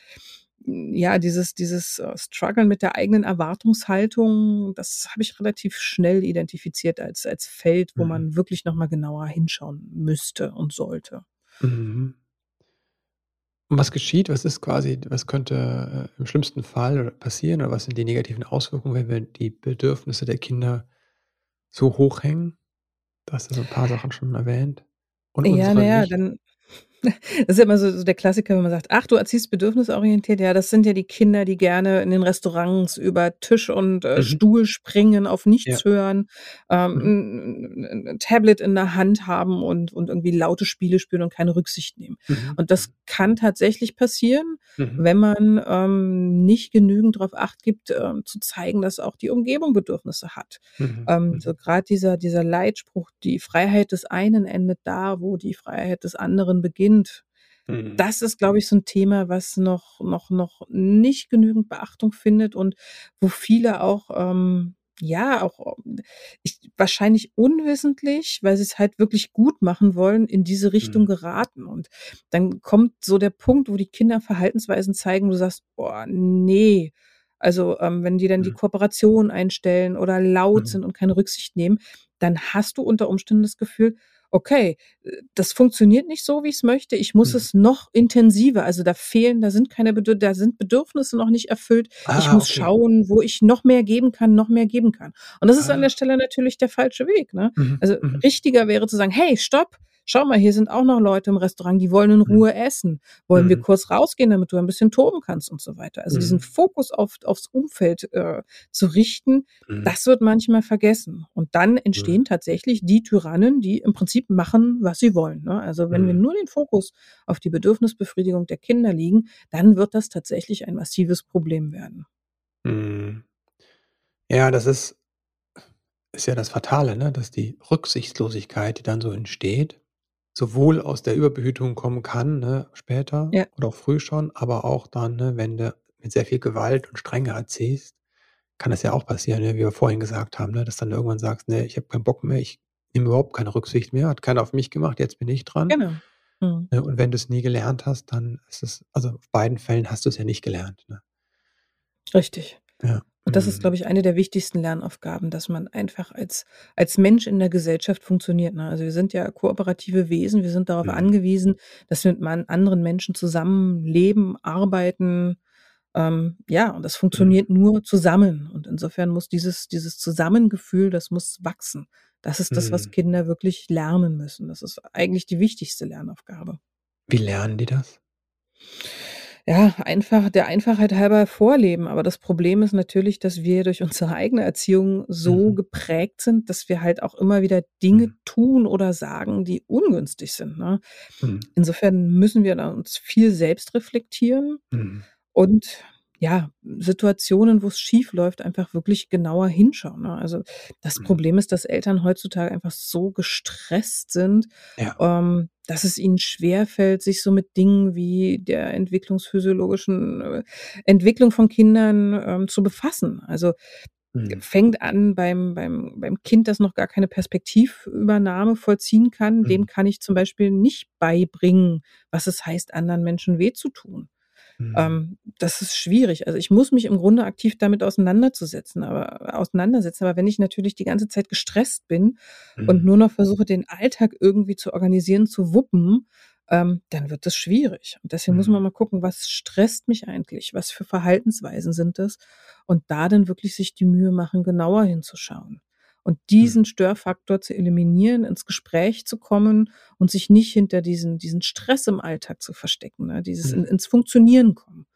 ja, dieses dieses, äh, Struggeln mit der eigenen Erwartungshaltung, das habe ich relativ schnell identifiziert als als Feld, wo Mhm. man wirklich noch mal genauer hinschauen müsste und sollte. Mhm. Und was geschieht? Was ist quasi was könnte, äh, im schlimmsten Fall passieren oder was sind die negativen Auswirkungen, wenn wir die Bedürfnisse der Kinder so hoch hängen? Du hast ja so 'n paar Sachen schon erwähnt und Ja, na unsere ja, nicht. dann das ist ja immer so so der Klassiker, wenn man sagt: „Ach, du erziehst bedürfnisorientiert.“ Ja, das sind ja die Kinder, die gerne in den Restaurants über Tisch und, äh, Mhm. Stuhl springen, auf Ja. nichts hören, ähm, Mhm. 'n 'n 'n Tablet in der Hand haben und und irgendwie laute Spiele spielen und keine Rücksicht nehmen. Mhm, Und das mhm. kann tatsächlich passieren, Mhm. wenn man, ähm, nicht genügend drauf Acht gibt, ähm, zu zeigen, dass auch die Umgebung Bedürfnisse hat. Mhm, Ähm, so grad dieser dieser Leitspruch: „Die Freiheit des einen endet da, wo die Freiheit des anderen beginnt.“ Mhm. Das ist, glaube ich, so 'n Thema, was noch noch noch nicht genügend Beachtung findet und wo viele auch, ähm, ja, auch, ähm, ich wahrscheinlich unwissentlich, weil sie's halt wirklich gut machen wollen, in diese Richtung Mhm. geraten. Und dann kommt so der Punkt, wo die Kinder Verhaltensweisen zeigen, du sagst: „Boah, ne, Also, ähm, wenn die dann die Mhm. Kooperation einstellen oder laut sind und keine Rücksicht nehmen, dann hast du unter Umständen das Gefühl: „Okay, äh, das funktioniert nicht so, wie ich's möchte. Ich muss Mhm. es noch intensiver also, da fehlen da sind keine Bedür da sind Bedürfnisse noch nicht erfüllt. Ich Ah, muss okay. schauen, wo ich noch mehr geben kann noch mehr geben kann.“ Und das ist an der Ah. Stelle natürlich der falsche Weg, ne? Mhm, Also, mhm. richtiger wäre zu sagen: „Hey, stopp! Schau mal, hier sind auch noch Leute im Restaurant, die wollen in Mhm. Ruhe essen. Wollen wir Mhm. kurz rausgehen, damit du ein bisschen toben kannst?“ Und so weiter. Also, diesen Mhm. Fokus auf aufs Umfeld, äh, zu richten, Mhm. das wird manchmal vergessen. Und dann entstehen Mhm. tatsächlich die Tyrannen, die im Prinzip machen, was sie wollen, ne? Also, wenn wir Mhm. nur den Fokus auf die Bedürfnisbefriedigung der Kinder legen, dann wird das tatsächlich ein massives Problem werden. Mhm. Ja, das ist ist ja das Fatale, ne, dass die Rücksichtslosigkeit, die dann so entsteht, sowohl aus der Überbehütung kommen kann, ne, später Ja. oder auch früh schon, aber auch dann, ne, wenn du mit sehr viel Gewalt und Strenge erziehst, kann das ja auch passieren, ne, wie wir vorhin gesagt haben, ne, dass dann irgendwann sagst: „Ne, ich habe keinen Bock mehr, ich nehme überhaupt keine Rücksicht mehr, hat keiner auf mich gemacht, jetzt bin ich dran.“ Genau. Mhm. Ne, und wenn du's nie gelernt hast, dann ist es also, auf beiden Fällen hast du's ja nicht gelernt, ne? Richtig. Ja, Und das ist, mhm. glaube ich, eine der wichtigsten Lernaufgaben, dass man einfach als als Mensch in der Gesellschaft funktioniert, ne? Also, wir sind ja kooperative Wesen. Wir sind darauf Mhm. angewiesen, dass wir mit anderen Menschen zusammenleben, arbeiten. Ähm, ja, und das Mhm. funktioniert nur zusammen. Und insofern muss dieses dieses Zusammengefühl, das muss wachsen. Das ist das, was Mhm. Kinder wirklich lernen müssen. Das ist eigentlich die wichtigste Lernaufgabe. Wie lernen die das? Ja, einfach der Einfachheit halber vorleben. Aber das Problem ist natürlich, dass wir durch unsere eigene Erziehung so Mhm. geprägt sind, dass wir halt auch immer wieder Dinge Mhm. tun oder sagen, die ungünstig sind, ne? Mhm. Insofern müssen wir uns viel selbst reflektieren Mhm. und, ja, Situationen, wo's schiefläuft, einfach wirklich genauer hinschauen, ne? Also, das Mhm. Problem ist, dass Eltern heutzutage einfach so gestresst sind, Ja. ähm, dass es ihnen schwerfällt, sich so mit Dingen wie der entwicklungsphysiologischen, äh, Entwicklung von Kindern, ähm, zu befassen. Also, Mhm. fängt an beim beim beim Kind, das noch gar keine Perspektivübernahme vollziehen kann. Dem Mhm. kann ich zum Beispiel nicht beibringen, was es heißt, anderen Menschen weh zu tun. Mhm. Ähm, das ist schwierig. Also, ich muss mich im Grunde aktiv damit auseinanderzusetzen aber auseinandersetzen. Aber wenn ich natürlich die ganze Zeit gestresst bin und Mhm. nur noch versuche, den Alltag irgendwie zu organisieren, zu wuppen, ähm, dann wird das schwierig. Und deswegen muss man Mhm. mal gucken, was stresst mich eigentlich? Was für Verhaltensweisen sind das? Und da dann wirklich sich die Mühe machen, genauer hinzuschauen. Und Mhm. diesen Störfaktor zu eliminieren, ins Gespräch zu kommen und sich nicht hinter diesen diesen Stress im Alltag zu verstecken, ne? Dieses in Mhm. ins Funktionieren kommen.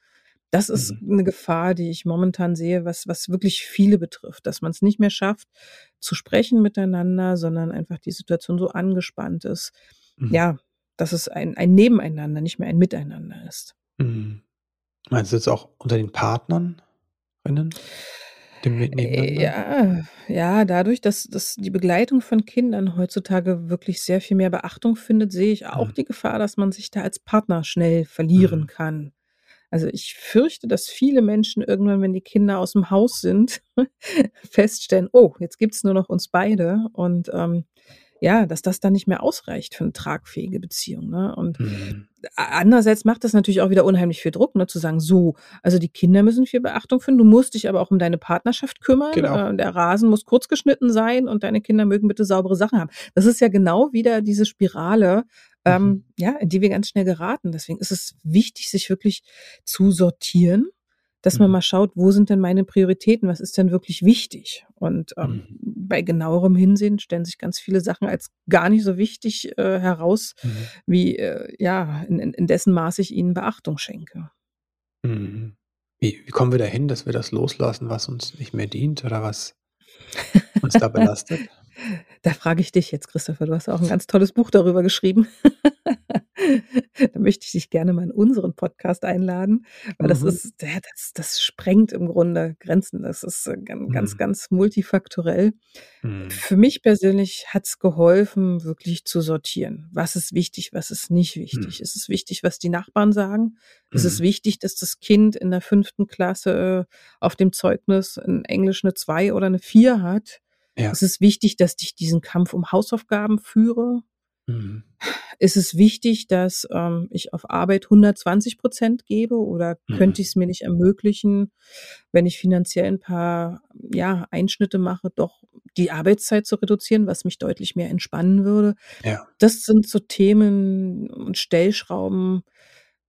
Das ist Mhm. 'ne Gefahr, die ich momentan sehe, was was wirklich viele betrifft, dass man's nicht mehr schafft, zu sprechen miteinander, sondern einfach die Situation so angespannt ist. Mhm. Ja, dass es ein ein Nebeneinander, nicht mehr ein Miteinander ist. Mhm. Meinst du jetzt auch unter den Partnern innen? Dem Ne Äh, ja, ja, dadurch, dass dass die Begleitung von Kindern heutzutage wirklich sehr viel mehr Beachtung findet, sehe ich auch Mhm. die Gefahr, dass man sich da als Partner schnell verlieren Mhm. kann. Also, ich fürchte, dass viele Menschen irgendwann, wenn die Kinder aus'm Haus sind, (laughs) feststellen: „Oh, jetzt gibt's nur noch uns beide.“ Und, ähm, ja, dass das dann nicht mehr ausreicht für 'ne tragfähige Beziehung, ne? Und Mhm. andererseits macht das natürlich auch wieder unheimlich viel Druck, ne, zu sagen: „So, also, die Kinder müssen viel Beachtung finden. Du musst dich aber auch um deine Partnerschaft kümmern. Genau. Äh, der Rasen muss kurz geschnitten sein und deine Kinder mögen bitte saubere Sachen haben.“ Das ist ja genau wieder diese Spirale, Mhm. ähm, ja, in die wir ganz schnell geraten. Deswegen ist es wichtig, sich wirklich zu sortieren, dass man Mhm. mal schaut: „Wo sind denn meine Prioritäten? Was ist denn wirklich wichtig?“ Und, ähm, Mhm. bei genauerem Hinsehen stellen sich ganz viele Sachen als gar nicht so wichtig, äh, heraus, Mhm. wie, äh, ja, in in dessen Maß ich ihnen Beachtung schenke. Mhm. Wie wie kommen wir dahin, dass wir das loslassen, was uns nicht mehr dient oder was uns da (laughs) belastet? Da frage ich dich jetzt, Christopher. Du hast auch 'n ganz tolles Buch darüber geschrieben. (laughs) (laughs) Da möchte ich dich gerne mal in unseren Podcast einladen, weil das Mhm. ist ja, das das sprengt im Grunde Grenzen. Das ist, äh, gan ganz, Mhm. ganz multifaktorell. Mhm. Für mich persönlich hat's geholfen, wirklich zu sortieren. Was ist wichtig, was ist nicht Mhm. wichtig? Ist es wichtig, was die Nachbarn sagen? Ist es Mhm. wichtig, dass das Kind in der 5. Klasse, äh, auf dem Zeugnis in Englisch 'ne 2 oder 'ne 4 hat? Ja. Ist es wichtig, dass ich diesen Kampf um Hausaufgaben führe? Mhm. Ist es wichtig, dass, ähm, ich auf Arbeit 120% gebe oder Mhm. könnte ich's mir nicht ermöglichen, wenn ich finanziell 'n paar, ja, Einschnitte mache, doch die Arbeitszeit zu reduzieren, was mich deutlich mehr entspannen würde? Ja. Das sind so Themen und Stellschrauben,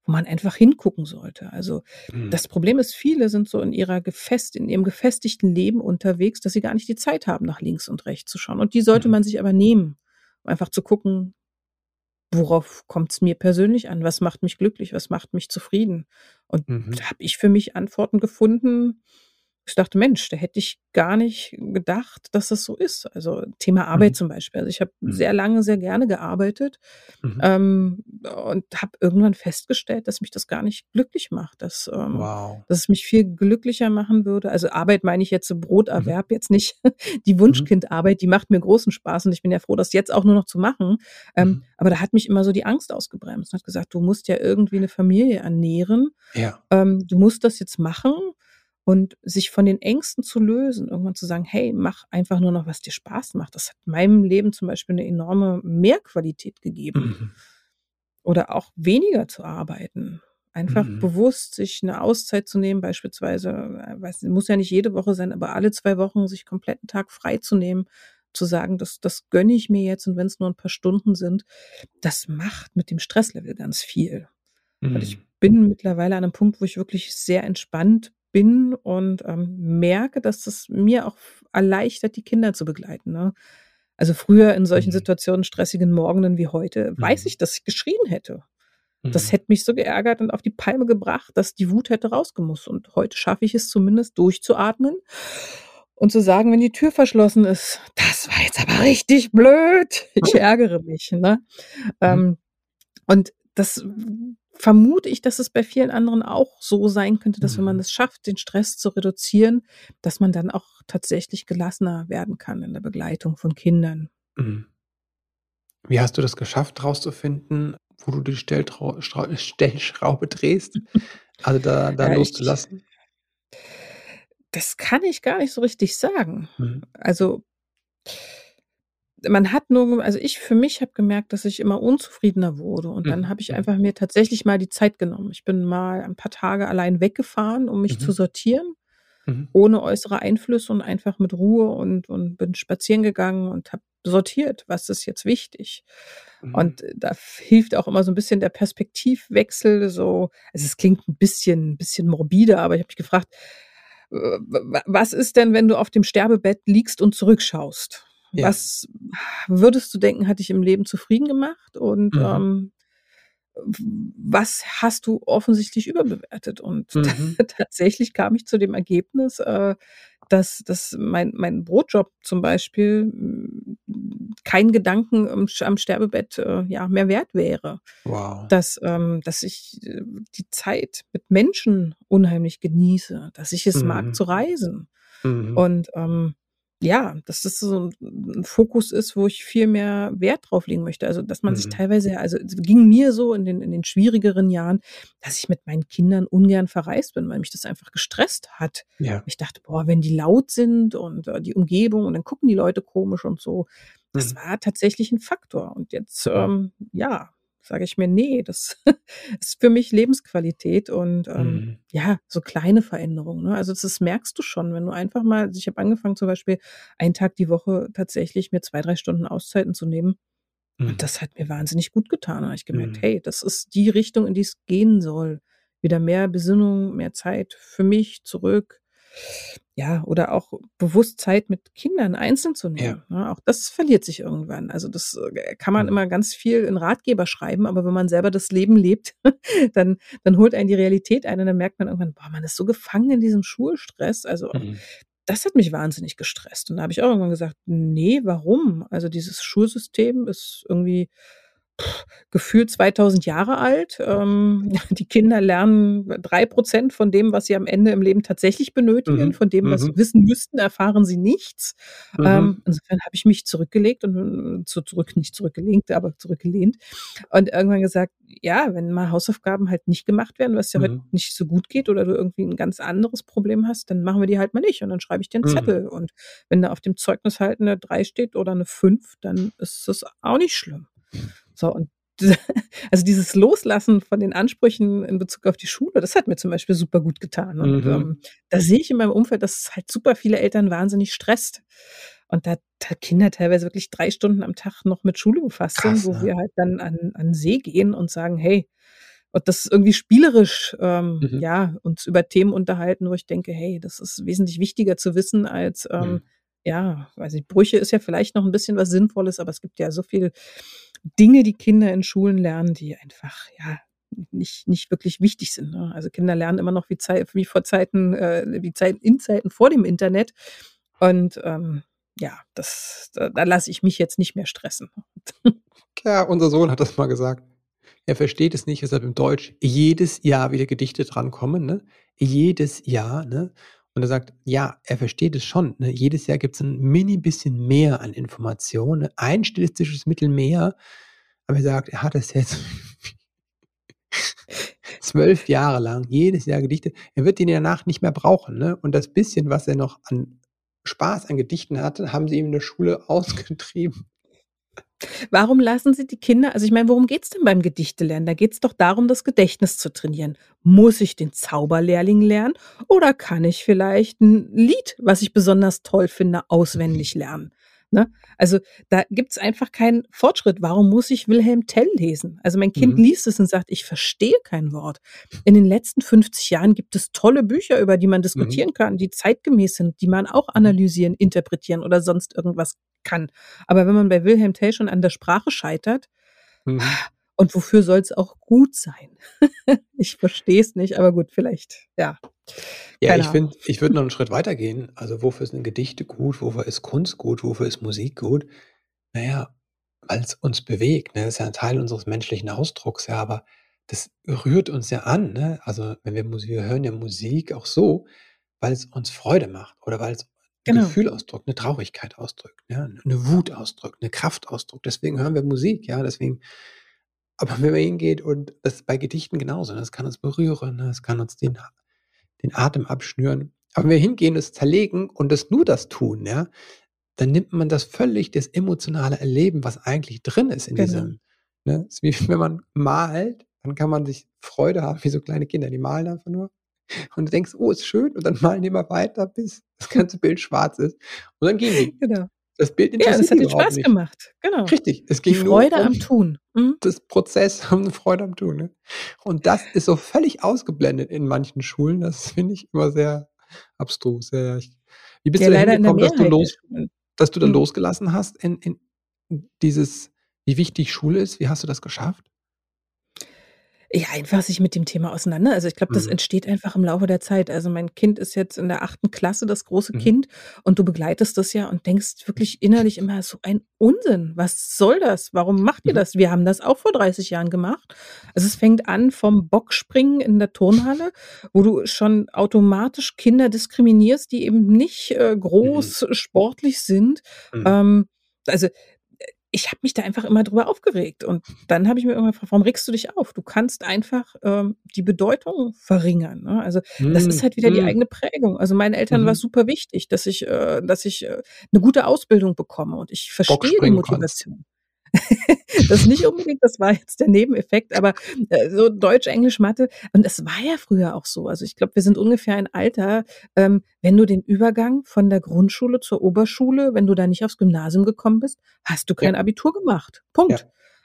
wo man einfach hingucken sollte. Also, Mhm. das Problem ist, viele sind so in ihrer gefest in ihrem gefestigten Leben unterwegs, dass sie gar nicht die Zeit haben, nach links und rechts zu schauen. Und die sollte Mhm. man sich aber nehmen, einfach zu gucken worauf kommt's mir persönlich an? Was macht mich glücklich? Was macht mich zufrieden? Und Mhm. da habe ich für mich Antworten gefunden. Ich dachte: „Mensch, da hätte ich gar nicht gedacht, dass das so ist.“ Also, Thema Arbeit Mhm. zum Beispiel. Also, ich habe Mhm. sehr lange sehr gerne gearbeitet, Mhm. ähm, und habe irgendwann festgestellt, dass mich das gar nicht glücklich macht, dass, ähm Wow. dass es mich viel glücklicher machen würde also, Arbeit meine ich jetzt Mhm. Broterwerb, jetzt nicht (laughs) die Mhm. Wunschkindarbeit, die macht mir großen Spaß und ich bin ja froh, das jetzt auch nur noch zu machen. Ähm, Mhm. aber da hat mich immer so die Angst ausgebremst und hat gesagt: „Du musst ja irgendwie 'ne Familie ernähren. Ja. Ähm, du musst das jetzt machen.“ Und sich von den Ängsten zu lösen, irgendwann zu sagen: „Hey, mach einfach nur noch, was dir Spaß macht.“ Das hat meinem Leben zum Beispiel 'ne enorme Mehrqualität gegeben. Mhm. Oder auch weniger zu arbeiten. Einfach Mhm. bewusst sich 'ne Auszeit zu nehmen, beispielsweise, äh, weiß muss ja nicht jede Woche sein, aber alle 2 Wochen sich komplett 'n Tag freizunehmen, zu sagen: „Das das gönne ich mir jetzt und wenn's nur 'n paar Stunden sind.“ Das macht mit dem Stresslevel ganz viel. Und ich Mhm. bin mittlerweile an 'nem Punkt, wo ich wirklich sehr entspannt bin und, ähm, merke, dass es mir auch erleichtert, die Kinder zu begleiten, ne? Also, früher in solchen Mhm. Situationen, stressigen Morgenen wie heute, weiß Mhm. ich, dass ich geschrien hätte. Das Mhm. hätte mich so geärgert und auf die Palme gebracht, dass die Wut hätte rausgemusst. Und heute schaffe ich es zumindest durchzuatmen und zu sagen, wenn die Tür verschlossen ist: „Das war jetzt aber richtig blöd. Ich (laughs) ärgere mich“, ne? Mhm. Ähm, und das vermute ich, dass es bei vielen anderen auch so sein könnte, dass wenn man Mhm. es schafft, den Stress zu reduzieren, dass man dann auch tatsächlich gelassener werden kann in der Begleitung von Kindern. Mhm. Wie hast du das geschafft, rauszufinden, wo du die Stelltrau Strau Stellschraube drehst? (laughs) Also, da da Ja, ich loszulassen? Das kann ich gar nicht so richtig sagen. Mhm. Also man hat nur also, ich für mich habe gemerkt, dass ich immer unzufriedener wurde und dann Mhm. habe ich Mhm. einfach mir tatsächlich mal die Zeit genommen. Ich bin mal ein paar Tage allein weggefahren, um mich zu Mhm. sortieren, Mhm. ohne äußere Einflüsse und einfach mit Ruhe und und bin spazieren gegangen und habe sortiert: „Was ist jetzt wichtig?“ Mhm. Und da f hilft auch immer so 'n bisschen der Perspektivwechsel so also, es klingt 'n bisschen bisschen morbide, aber ich habe mich gefragt: „W w was ist denn, wenn du auf dem Sterbebett liegst und zurückschaust? Ja. Was würdest du denken, hat dich im Leben zufrieden gemacht und, Mhm. ähm, was hast du offensichtlich überbewertet?“ Und (laughs) Mhm. tatsächlich kam ich zu dem Ergebnis, äh, dass dass mein mein Brotjob zum Beispiel, hm, kein Gedanken am am Sterbebett, äh, ja, mehr wert wäre. Wow. Dass ähm, dass ich, äh, die Zeit mit Menschen unheimlich genieße, dass ich es mag Mhm. zu reisen. Mhm. Und, ähm, ja, dass das so 'n 'n Fokus ist, wo ich viel mehr Wert drauf legen möchte. Also, dass man sich Mhm. teilweise also, es ging mir so in den in den schwierigeren Jahren, dass ich mit meinen Kindern ungern verreist bin, weil mich das einfach gestresst hat. Ja. Ich dachte: „Boah, wenn die laut sind und, äh, die Umgebung und dann gucken die Leute komisch und so.“ Das Mhm. war tatsächlich 'n Faktor. Und jetzt, ähm, ja, sage ich mir: „Ne, das (laughs) ist für mich Lebensqualität“ und, ähm, Mhm. ja, so kleine Veränderungen, ne? Also, das merkst du schon, wenn du einfach mal also, ich habe angefangen, zum Beispiel einen Tag die Woche tatsächlich mir 2, 3 Stunden Auszeiten zu nehmen. Und Mhm. das hat mir wahnsinnig gut getan. Da habe ich gemerkt: Mhm. „Hey, das ist die Richtung, in die es gehen soll. Wieder mehr Besinnung, mehr Zeit für mich zurück.“ Ja, oder auch bewusst Zeit mit Kindern einzeln zu Ja. nehmen, ne? Auch das verliert sich irgendwann. Also, das, äh, kann man Mhm. immer ganz viel in Ratgeber schreiben, aber wenn man selber das Leben lebt, (laughs) dann dann holt einen die Realität ein und dann merkt man irgendwann: „Boah, man ist so gefangen in diesem Schulstress.“ Also, Mhm. das hat mich wahnsinnig gestresst. Und da habe ich auch irgendwann gesagt: „Ne, warum?“ Also, dieses Schulsystem ist irgendwie gefühlt 2.000 Jahre alt. Ähm, (laughs) die Kinder lernen 3 % von dem, was sie am Ende im Leben tatsächlich benötigen. Mhm. Von dem, was sie Mhm. wissen müssten, erfahren sie nichts. Mhm. Ähm, insofern habe ich mich zurückgelegt und zu zurück nicht zurückgelegt, aber zurückgelehnt und irgendwann gesagt: „Ja, wenn mal Hausaufgaben halt nicht gemacht werden, weil's dir heute Mhm. nicht so gut geht oder du irgendwie 'n ganz anderes Problem hast, dann machen wir die halt mal nicht und dann schreibe ich dir 'n Mhm. Zettel. Und wenn da auf dem Zeugnis halt 'ne 3 steht oder 'ne 5, dann ist das auch nicht schlimm.“ So und (laughs) also dieses Loslassen von den Ansprüchen in Bezug auf die Schule, das hat mir zum Beispiel super gut getan. Und Mhm. ähm, da sehe ich in meinem Umfeld, dass es halt super viele Eltern wahnsinnig stresst. Und da, da Kinder teilweise wirklich drei Stunden am Tag noch mit Schule befasst sind, Krass, wo ne? wir halt dann an, an See gehen und sagen, hey, und das ist irgendwie spielerisch, ähm, Mhm. ja, uns über Themen unterhalten, wo ich denke, hey, das ist wesentlich wichtiger zu wissen als, ähm, Mhm. ja, weiß ich, Brüche ist ja vielleicht noch ein bisschen was Sinnvolles, aber es gibt ja so viel Dinge, die Kinder in Schulen lernen, die einfach, ja, nicht, nicht wirklich wichtig sind. Ne? Also Kinder lernen immer noch wie, Zeit, wie vor Zeiten, äh, wie Zeiten in Zeiten vor dem Internet. Und ähm, ja, das, da, da lasse ich mich jetzt nicht mehr stressen. (laughs) Ja, unser Sohn hat das mal gesagt. Er versteht es nicht, weshalb im Deutsch jedes Jahr wieder Gedichte drankommen, ne? Jedes Jahr, ne? Und er sagt, ja, er versteht es schon, ne? Jedes Jahr gibt es ein mini bisschen mehr an Informationen, ne? ein stilistisches Mittel mehr. Aber er sagt, er hat es jetzt (laughs) zwölf Jahre lang, jedes Jahr Gedichte. Er wird die danach nicht mehr brauchen, ne? Und das bisschen, was er noch an Spaß an Gedichten hatte, haben sie ihm in der Schule (laughs) ausgetrieben. Warum lassen Sie die Kinder also ich meine, worum geht's denn beim Gedichtelernen? Da geht's doch darum, das Gedächtnis zu trainieren. Muss ich den Zauberlehrling lernen oder kann ich vielleicht ein Lied, was ich besonders toll finde, auswendig lernen? Ne? Also, da gibt's einfach keinen Fortschritt. Warum muss ich Wilhelm Tell lesen? Also, mein Kind Mhm. liest es und sagt: „Ich verstehe kein Wort.“ In den letzten 50 Jahren gibt es tolle Bücher, über die man Mhm. diskutieren kann, die zeitgemäß sind, die man auch Mhm. analysieren, interpretieren oder sonst irgendwas kann. Aber wenn man bei Wilhelm Tell schon an der Sprache scheitert Mhm. und wofür soll's auch gut sein? (laughs) Ich verstehe es nicht, aber gut, vielleicht, ja. Ja, Keine ich Ahnung. finde, ich würde noch einen Schritt weitergehen. Also, wofür sind Gedichte gut? Wofür ist Kunst gut? Wofür ist Musik gut? Na ja, weil's uns bewegt, ne? Das ist ja 'n Teil unseres menschlichen Ausdrucks, ja, aber das rührt uns ja an, ne? Also, wenn wir Musi wir hören ja Musik auch so, weil's uns Freude macht oder weil's 'n Genau. Gefühl ausdrückt, 'ne Traurigkeit ausdrückt, ja, 'ne Wut ausdrückt, 'ne Kraft ausdrückt. Deswegen hören wir Musik, ja, deswegen aber wenn man hingeht und das ist bei Gedichten genauso, ne? Das kann uns berühren, ne? Es kann uns den den Atem abschnüren. Aber wenn wir hingehen, es zerlegen und das nur das tun, ja, dann nimmt man das völlig das emotionale Erleben, was eigentlich drin ist in Genau. diesem ne? Ist wie (laughs) wenn man malt, dann kann man sich Freude haben wie so kleine Kinder, die malen einfach nur und du denkst: „Oh, ist schön“ und dann (laughs) malen die immer weiter, bis das ganze Bild schwarz ist und dann gehen die. Genau. Das Bild Ja, das interessiert hat die den Spaß nicht. gemacht. Genau. Richtig, es Die ging nur Freude am um Tun. Mhm. das Prozess, (laughs) um 'ne Freude am Tun, ne? Und das ist so völlig ausgeblendet in manchen Schulen. Das finde ich immer sehr abstrus. Ja, ja, ich wie bist Ja, du da hingekommen, dass du los dass du da Mhm. losgelassen hast in in dieses wie wichtig Schule ist? Wie hast du das geschafft? Ja, einfach sich mit dem Thema auseinander also, ich glaube, das Mhm. entsteht einfach im Laufe der Zeit. Also, mein Kind ist jetzt in der 8. Klasse, das große Mhm. Kind, und du begleitest das ja und denkst wirklich innerlich immer: „So ein Unsinn. Was soll das? Warum macht ihr Mhm. das? Wir haben das auch vor 30 Jahren gemacht.“ Also, es fängt an vom Bockspringen in der Turnhalle, wo du schon automatisch Kinder diskriminierst, die eben nicht, äh, Mhm. groß sportlich sind. Mhm. Ähm, also, ich habe mich da einfach immer drüber aufgeregt. Und dann habe ich mir irgendwann gefragt: „Warum regst du dich auf? Du kannst einfach, ähm, die Bedeutung verringern“, ne? Also, das ist Mhm. halt wieder die Mhm. eigene Prägung. Also, meinen Eltern war's Mhm. super wichtig, dass ich äh, dass ich, äh, 'ne gute Ausbildung bekomme und ich verstehe die Bockspringen kannst. (laughs) Das nicht unbedingt, das war jetzt der Nebeneffekt, aber, äh, so Deutsch, Englisch, Mathe und es war ja früher auch so. Also, ich glaube, wir sind ungefähr ein Alter, ähm, wenn du den Übergang von der Grundschule zur Oberschule wenn du da nicht aufs Gymnasium gekommen bist, hast du Ja. kein Abitur gemacht. Ja.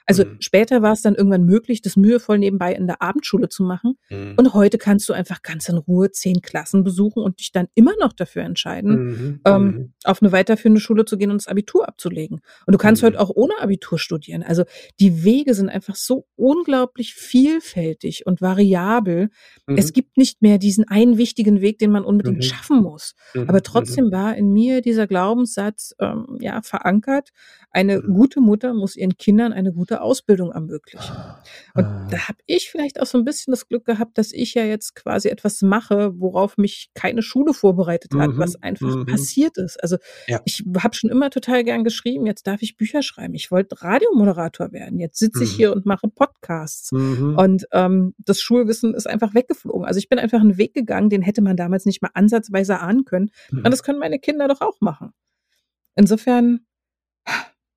Also, Mhm. später war's dann irgendwann möglich, das mühevoll nebenbei in der Abendschule zu machen. Mhm. Und heute kannst du einfach ganz in Ruhe 10 Klassen besuchen und dich dann immer noch dafür entscheiden, Mhm. ähm, Mhm. auf 'ne weiterführende Schule zu gehen und das Abitur abzulegen. Und du kannst heute Mhm. auch ohne Abitur studieren. Also, die Wege sind einfach so unglaublich vielfältig und variabel. Es Mhm. gibt nicht mehr diesen einen wichtigen Weg, den man unbedingt schaffen muss. Aber trotzdem war in mir dieser Glaubenssatz, ähm, ja, verankert: „Eine gute Mutter muss ihren Kindern eine gute Ausbildung ermöglichen.“ Und Ah. da habe ich vielleicht auch so 'n bisschen das Glück gehabt, dass ich ja jetzt quasi etwas mache, worauf mich keine Schule vorbereitet hat, was Mhm. einfach Mhm. passiert ist. Also, Ja. ich habe schon immer total gern geschrieben, jetzt darf ich Bücher schreiben. Ich wollte Radiomoderator werden. Jetzt sitze ich Mhm. hier und mache Podcasts. Mhm. Und, ähm, das Schulwissen ist einfach weggeflogen. Also, ich bin einfach 'n Weg gegangen, den hätte man damals nicht mal ansatzweise ahnen können. Und Mhm. das können meine Kinder doch auch machen. Insofern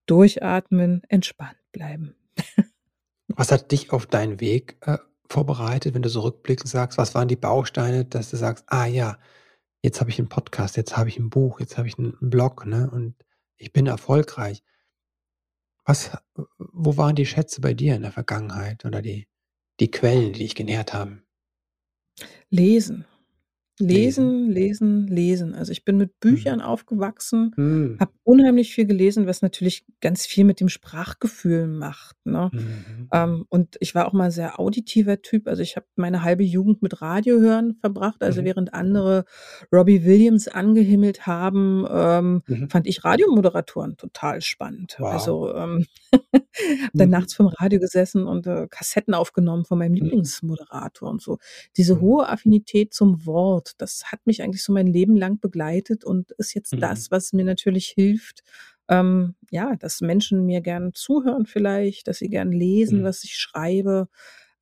durchatmen, entspannt bleiben. Was hat dich auf deinen Weg, äh, vorbereitet, wenn du so rückblickend sagst, was waren die Bausteine, dass du sagst: „Ah ja, jetzt habe ich 'n Podcast, jetzt habe ich 'n Buch, jetzt habe ich 'n 'n Blog, ne, und ich bin erfolgreich.“ Was wo waren die Schätze bei dir in der Vergangenheit oder die die Quellen, die dich genährt haben? Lesen. Lesen. Lesen, lesen. Also, ich bin mit Mhm. Büchern aufgewachsen, Hm. habe unheimlich viel gelesen, was natürlich ganz viel mit dem Sprachgefühl macht, ne? Mhm. Ähm, und ich war auch mal sehr auditiver Typ. Also, ich habe meine halbe Jugend mit Radio hören verbracht. Also, Mhm. während andere Robbie Williams angehimmelt haben, ähm, Mhm. fand ich Radiomoderatoren total spannend. Wow. Also, ähm, (laughs) habe dann Mhm. nachts vorm Radio gesessen und, äh, Kassetten aufgenommen von meinem Mhm. Lieblingsmoderator und so. Diese Mhm. hohe Affinität zum Wort, das hat mich eigentlich so mein Leben lang begleitet und ist jetzt Mhm. das, was mir natürlich hilft, ähm, ja, dass Menschen mir gern zuhören vielleicht, dass sie gern lesen, Mhm. was ich schreibe.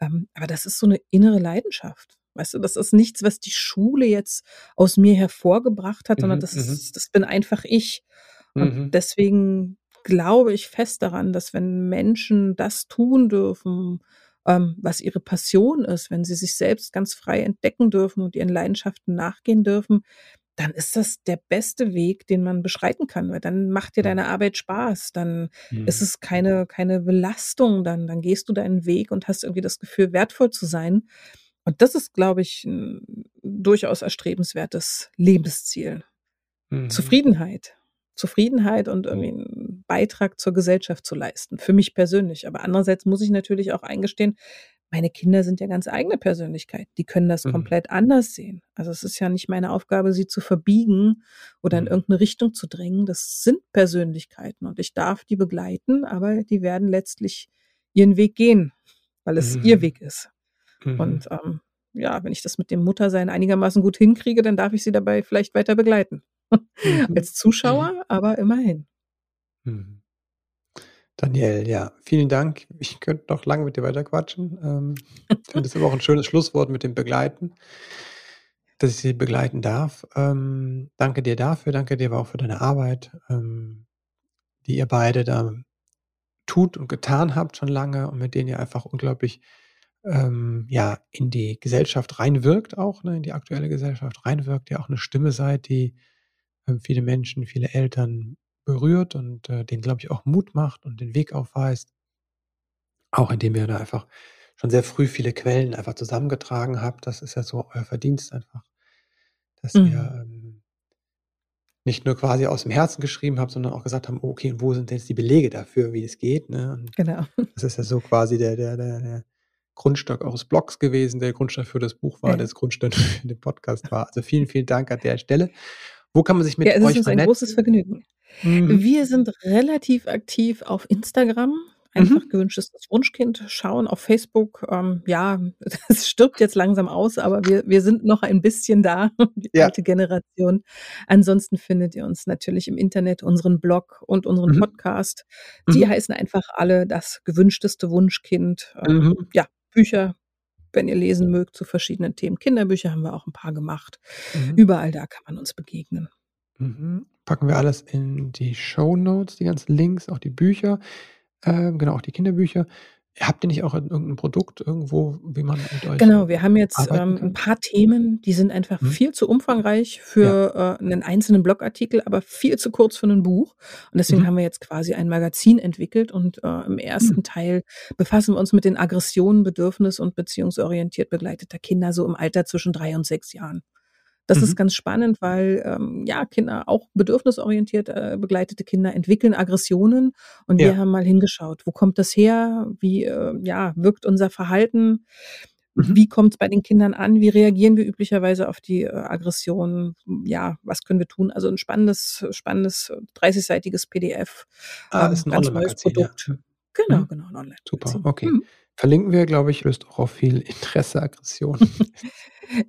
Ähm, aber das ist so 'ne innere Leidenschaft. Weißt du, das ist nichts, was die Schule jetzt aus mir hervorgebracht hat, sondern Mhm, das mhm. ist das bin einfach ich. Und Mhm. deswegen glaube ich fest daran, dass wenn Menschen das tun dürfen, ähm, was ihre Passion ist, wenn sie sich selbst ganz frei entdecken dürfen und ihren Leidenschaften nachgehen dürfen, dann ist das der beste Weg, den man beschreiten kann, weil dann macht dir deine Arbeit Spaß. Dann ist Mhm. es keine keine Belastung, dann dann gehst du deinen Weg und hast irgendwie das Gefühl, wertvoll zu sein. Und das ist, glaube ich, 'n durchaus erstrebenswertes Lebensziel. Mhm. Zufriedenheit. Zufriedenheit und irgendwie Mhm. 'n Beitrag zur Gesellschaft zu leisten, für mich persönlich. Aber andererseits muss ich natürlich auch eingestehen, meine Kinder sind ja ganz eigene Persönlichkeiten. Die können das Mhm. komplett anders sehen. Also, es ist ja nicht meine Aufgabe, sie zu verbiegen oder in Mhm. irgend 'ne Richtung zu drängen. Das sind Persönlichkeiten und ich darf die begleiten, aber die werden letztlich ihren Weg gehen, weil es ihr Mhm. Weg ist. Mhm. Und, ähm, ja, wenn ich das mit dem Muttersein einigermaßen gut hinkriege, dann darf ich sie dabei vielleicht weiter begleiten. (laughs) Mhm. Als Mhm. Zuschauer, aber immerhin. Mhm. Danielle, ja, vielen Dank. Ich könnte noch lange mit dir weiterquatschen. Ähm, finde es aber auch 'n schönes Schlusswort mit dem Begleiten dass ich sie begleiten darf. Ähm, danke dir dafür. Danke dir aber auch für deine Arbeit, ähm, die ihr beide da tut und getan habt schon lange und mit denen ihr einfach unglaublich, ähm, ja, in die Gesellschaft reinwirkt auch, ne, in die aktuelle Gesellschaft reinwirkt, ihr auch 'ne Stimme seid, die, viele Menschen, viele Eltern berührt und, äh, denen, glaube ich, auch Mut macht und den Weg aufweist. Auch indem ihr da einfach schon sehr früh viele Quellen einfach zusammengetragen habt. Das ist ja so euer Verdienst einfach, dass ihr, Mhm. ähm nicht nur quasi aus'm Herzen geschrieben habt, sondern auch gesagt haben: „Okay, wo sind denn jetzt die Belege dafür, wie es geht“, ne? Genau. das ist ja so quasi der der der der Grundstock eures Blogs gewesen, der Grundstock für das Buch war, Ja. das Grundstein (laughs) für den Podcast war. Also, vielen, vielen Dank an der Stelle. Wo kann man sich Ja, mit es ist euch uns ein großes? Vergnügen. Mhm. Wir sind relativ aktiv auf Instagram, einfach Mhm. „Gewünschtes Wunschkind“ schauen, auf Facebook, ähm, ja, (laughs) es stirbt jetzt langsam aus, aber wir wir sind noch ein bisschen da, (laughs) die Ja. alte Generation. Ansonsten findet ihr uns natürlich im Internet, unseren Blog und unseren Mhm. Podcast. Die Mhm. heißen einfach alle „Das gewünschteste Wunschkind“. Ähm, Mhm. ja, Bücher, wenn ihr lesen mögt zu verschiedenen Themen. Kinderbücher haben wir auch 'n paar gemacht. Mhm. Überall da kann man uns begegnen. Mhm. Packen wir alles in die Shownotes, die ganzen Links, auch die Bücher, ähm, genau, auch die Kinderbücher. Habt ihr nicht auch irgend 'n Produkt irgendwo, wie man mit euch, Genau, wir haben jetzt, ähm, 'n kann? paar Themen, die sind einfach Mhm. viel zu umfangreich Ja. für, äh, 'nen einzelnen Blogartikel, aber viel zu kurz für 'nen Buch. Und deswegen Mhm. haben wir jetzt quasi ein Magazin entwickelt und, äh, im Hm. 1. Teil befassen wir uns mit den Aggressionen bedürfnis und beziehungsorientiert begleiteter Kinder so im Alter zwischen 3 und 6 Jahren. Das ist Mhm. ganz spannend, weil, ähm, ja, Kinder, auch bedürfnisorientiert, äh, begleitete Kinder entwickeln Aggressionen und wir Ja. haben mal hingeschaut, wo kommt das her? Wie, äh, ja, wirkt unser Verhalten? Mhm. Wie kommt's bei den Kindern an? Wie reagieren wir üblicherweise auf die, äh, Aggressionen? Ja, was können wir tun? Also, 'n spannendes spannendes 30-seitiges PDF, Ah, ist ähm, 'n ganz neues Onlinemagazin, ja. Produkt. Mhm. Genau, Mhm. genau, 'n Super, Onlinemagazin. okay. Mhm. Verlinken wir, glaube ich, löst auch auf viel Interesse, Aggression. (laughs)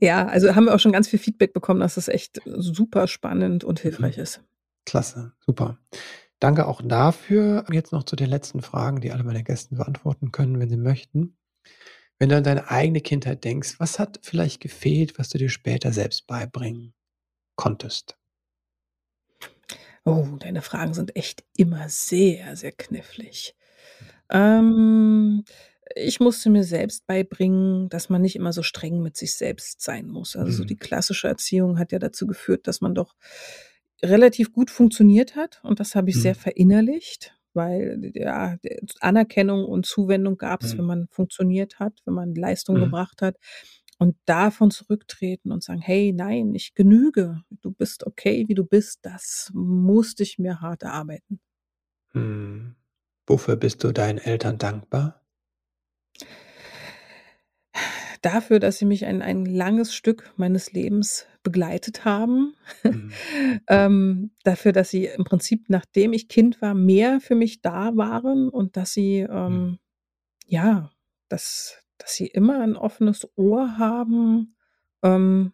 Ja, also, haben wir auch schon ganz viel Feedback bekommen, dass es echt super spannend und hilfreich Mhm. ist. Klasse, super. Danke auch dafür. Jetzt noch zu den letzten Fragen, die alle meine Gäste beantworten können, wenn sie möchten. Wenn du an deine eigene Kindheit denkst, was hat vielleicht gefehlt, was du dir später selbst beibringen konntest? Oh, deine Fragen sind echt immer sehr, sehr knifflig. Ähm, ich musste mir selbst beibringen, dass man nicht immer so streng mit sich selbst sein muss. Also, so die Mhm. klassische Erziehung hat ja dazu geführt, dass man doch relativ gut funktioniert hat und das habe ich sehr Mhm. verinnerlicht, weil ja, Anerkennung und Zuwendung gab's, wenn Mhm. man funktioniert hat, wenn man Leistung Mhm. gebracht hat und davon zurücktreten und sagen: „Hey, nein, ich genüge. Du bist okay, wie du bist.“ Das musste ich mir hart erarbeiten. Mhm. Wofür bist du deinen Eltern dankbar? Dafür, dass sie mich ein ein langes Stück meines Lebens begleitet haben. Mhm. (laughs) Ähm, dafür, dass sie im Prinzip, nachdem ich Kind war, mehr für mich da waren und dass sie, Mhm. ähm ja, dass dass sie immer 'n offenes Ohr haben, ähm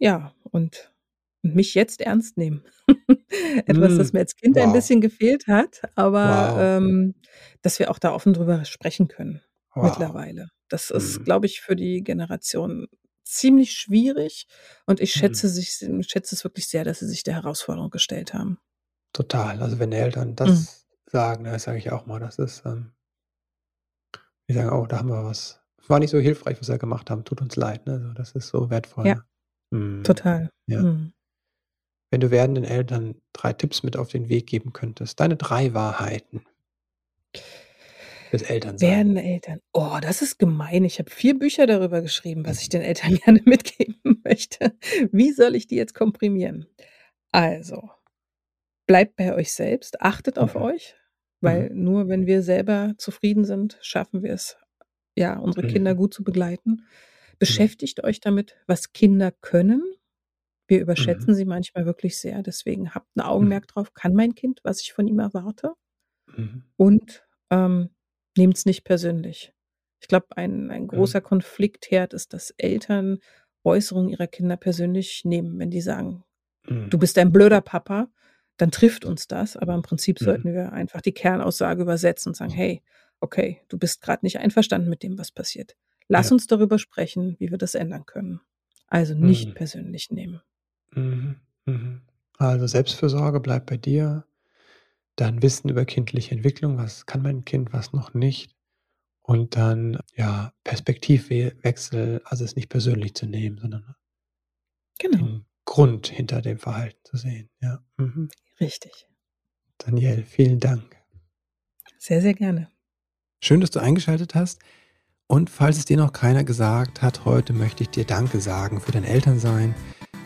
ja, und und mich jetzt ernst nehmen. (laughs) Etwas, das Hm, mir als Kind ein wow. bisschen gefehlt hat, aber, Wow. ähm, dass wir auch da offen drüber sprechen können Wow. mittlerweile. Das ist, Mhm. glaube ich, für die Generation ziemlich schwierig und ich Mhm. schätze sich s schätze es wirklich sehr, dass sie sich der Herausforderung gestellt haben. Total. Also, wenn Eltern Mhm. das sagen, ne, sage ich auch mal, das ist, ähm die sagen: „Oh, da haben wir was war nicht so hilfreich, was wir gemacht haben. Tut uns leid“, ne? So, das ist so Ja, wertvoll. Mhm. total. Ja. Mhm. Wenn du werdenden Eltern 3 Tipps mit auf den Weg geben könntest, deine 3 Wahrheiten fürs Elternsein. Werdende Eltern. Oh, das ist gemein. Ich habe 4 Bücher darüber geschrieben, was ich den Eltern (laughs) gerne mitgeben möchte. Wie soll ich die jetzt komprimieren? Also, bleibt bei euch selbst, achtet auf Mhm. euch, weil Mhm. nur wenn wir selber zufrieden sind, schaffen wir es, ja, unsere Kinder Mhm. gut zu begleiten. Mhm. Beschäftigt euch damit, was Kinder können. Wir Mhm. überschätzen sie manchmal wirklich sehr, deswegen habt 'n Mhm. Augenmerk drauf. Kann mein Kind, was ich von ihm erwarte? Mhm. Und, ähm, nehmt's nicht persönlich. Ich glaube, ein ein Mhm. großer Konfliktherd ist, dass Eltern Äußerungen ihrer Kinder persönlich nehmen. Wenn die sagen: Mhm. „Du bist ein blöder Papa“, dann trifft uns das, aber im Prinzip Mhm. sollten wir einfach die Kernaussage übersetzen und sagen: „Hey, okay, du bist grad nicht einverstanden mit dem, was passiert. Lass Ja. uns darüber sprechen, wie wir das ändern können.“ Also, nicht Mhm. persönlich nehmen. Mhm. Mhm. Also, Selbstfürsorge bleibt bei dir, dann Wissen über kindliche Entwicklung. Was kann mein Kind, was noch nicht? Und dann, ja, Perspektivwe Wechsel, also, es nicht persönlich zu nehmen, sondern Genau. den Grund hinter dem Verhalten zu sehen, ja. Mhm. Richtig. Danielle, vielen Dank. Sehr, sehr gerne. Schön, dass du eingeschaltet hast. Und falls es dir noch keiner gesagt hat, heute möchte ich dir Danke sagen für dein Elternsein.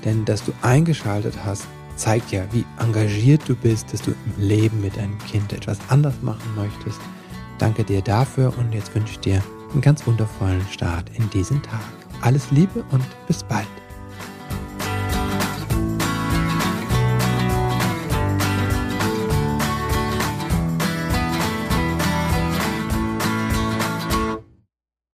Denn dass du eingeschaltet hast, zeigt ja, wie engagiert du bist, dass du im Leben mit deinem Kind etwas anders machen möchtest. Danke dir dafür und jetzt wünsche ich dir einen ganz wundervollen Start in diesen Tag. Alles Liebe und bis bald.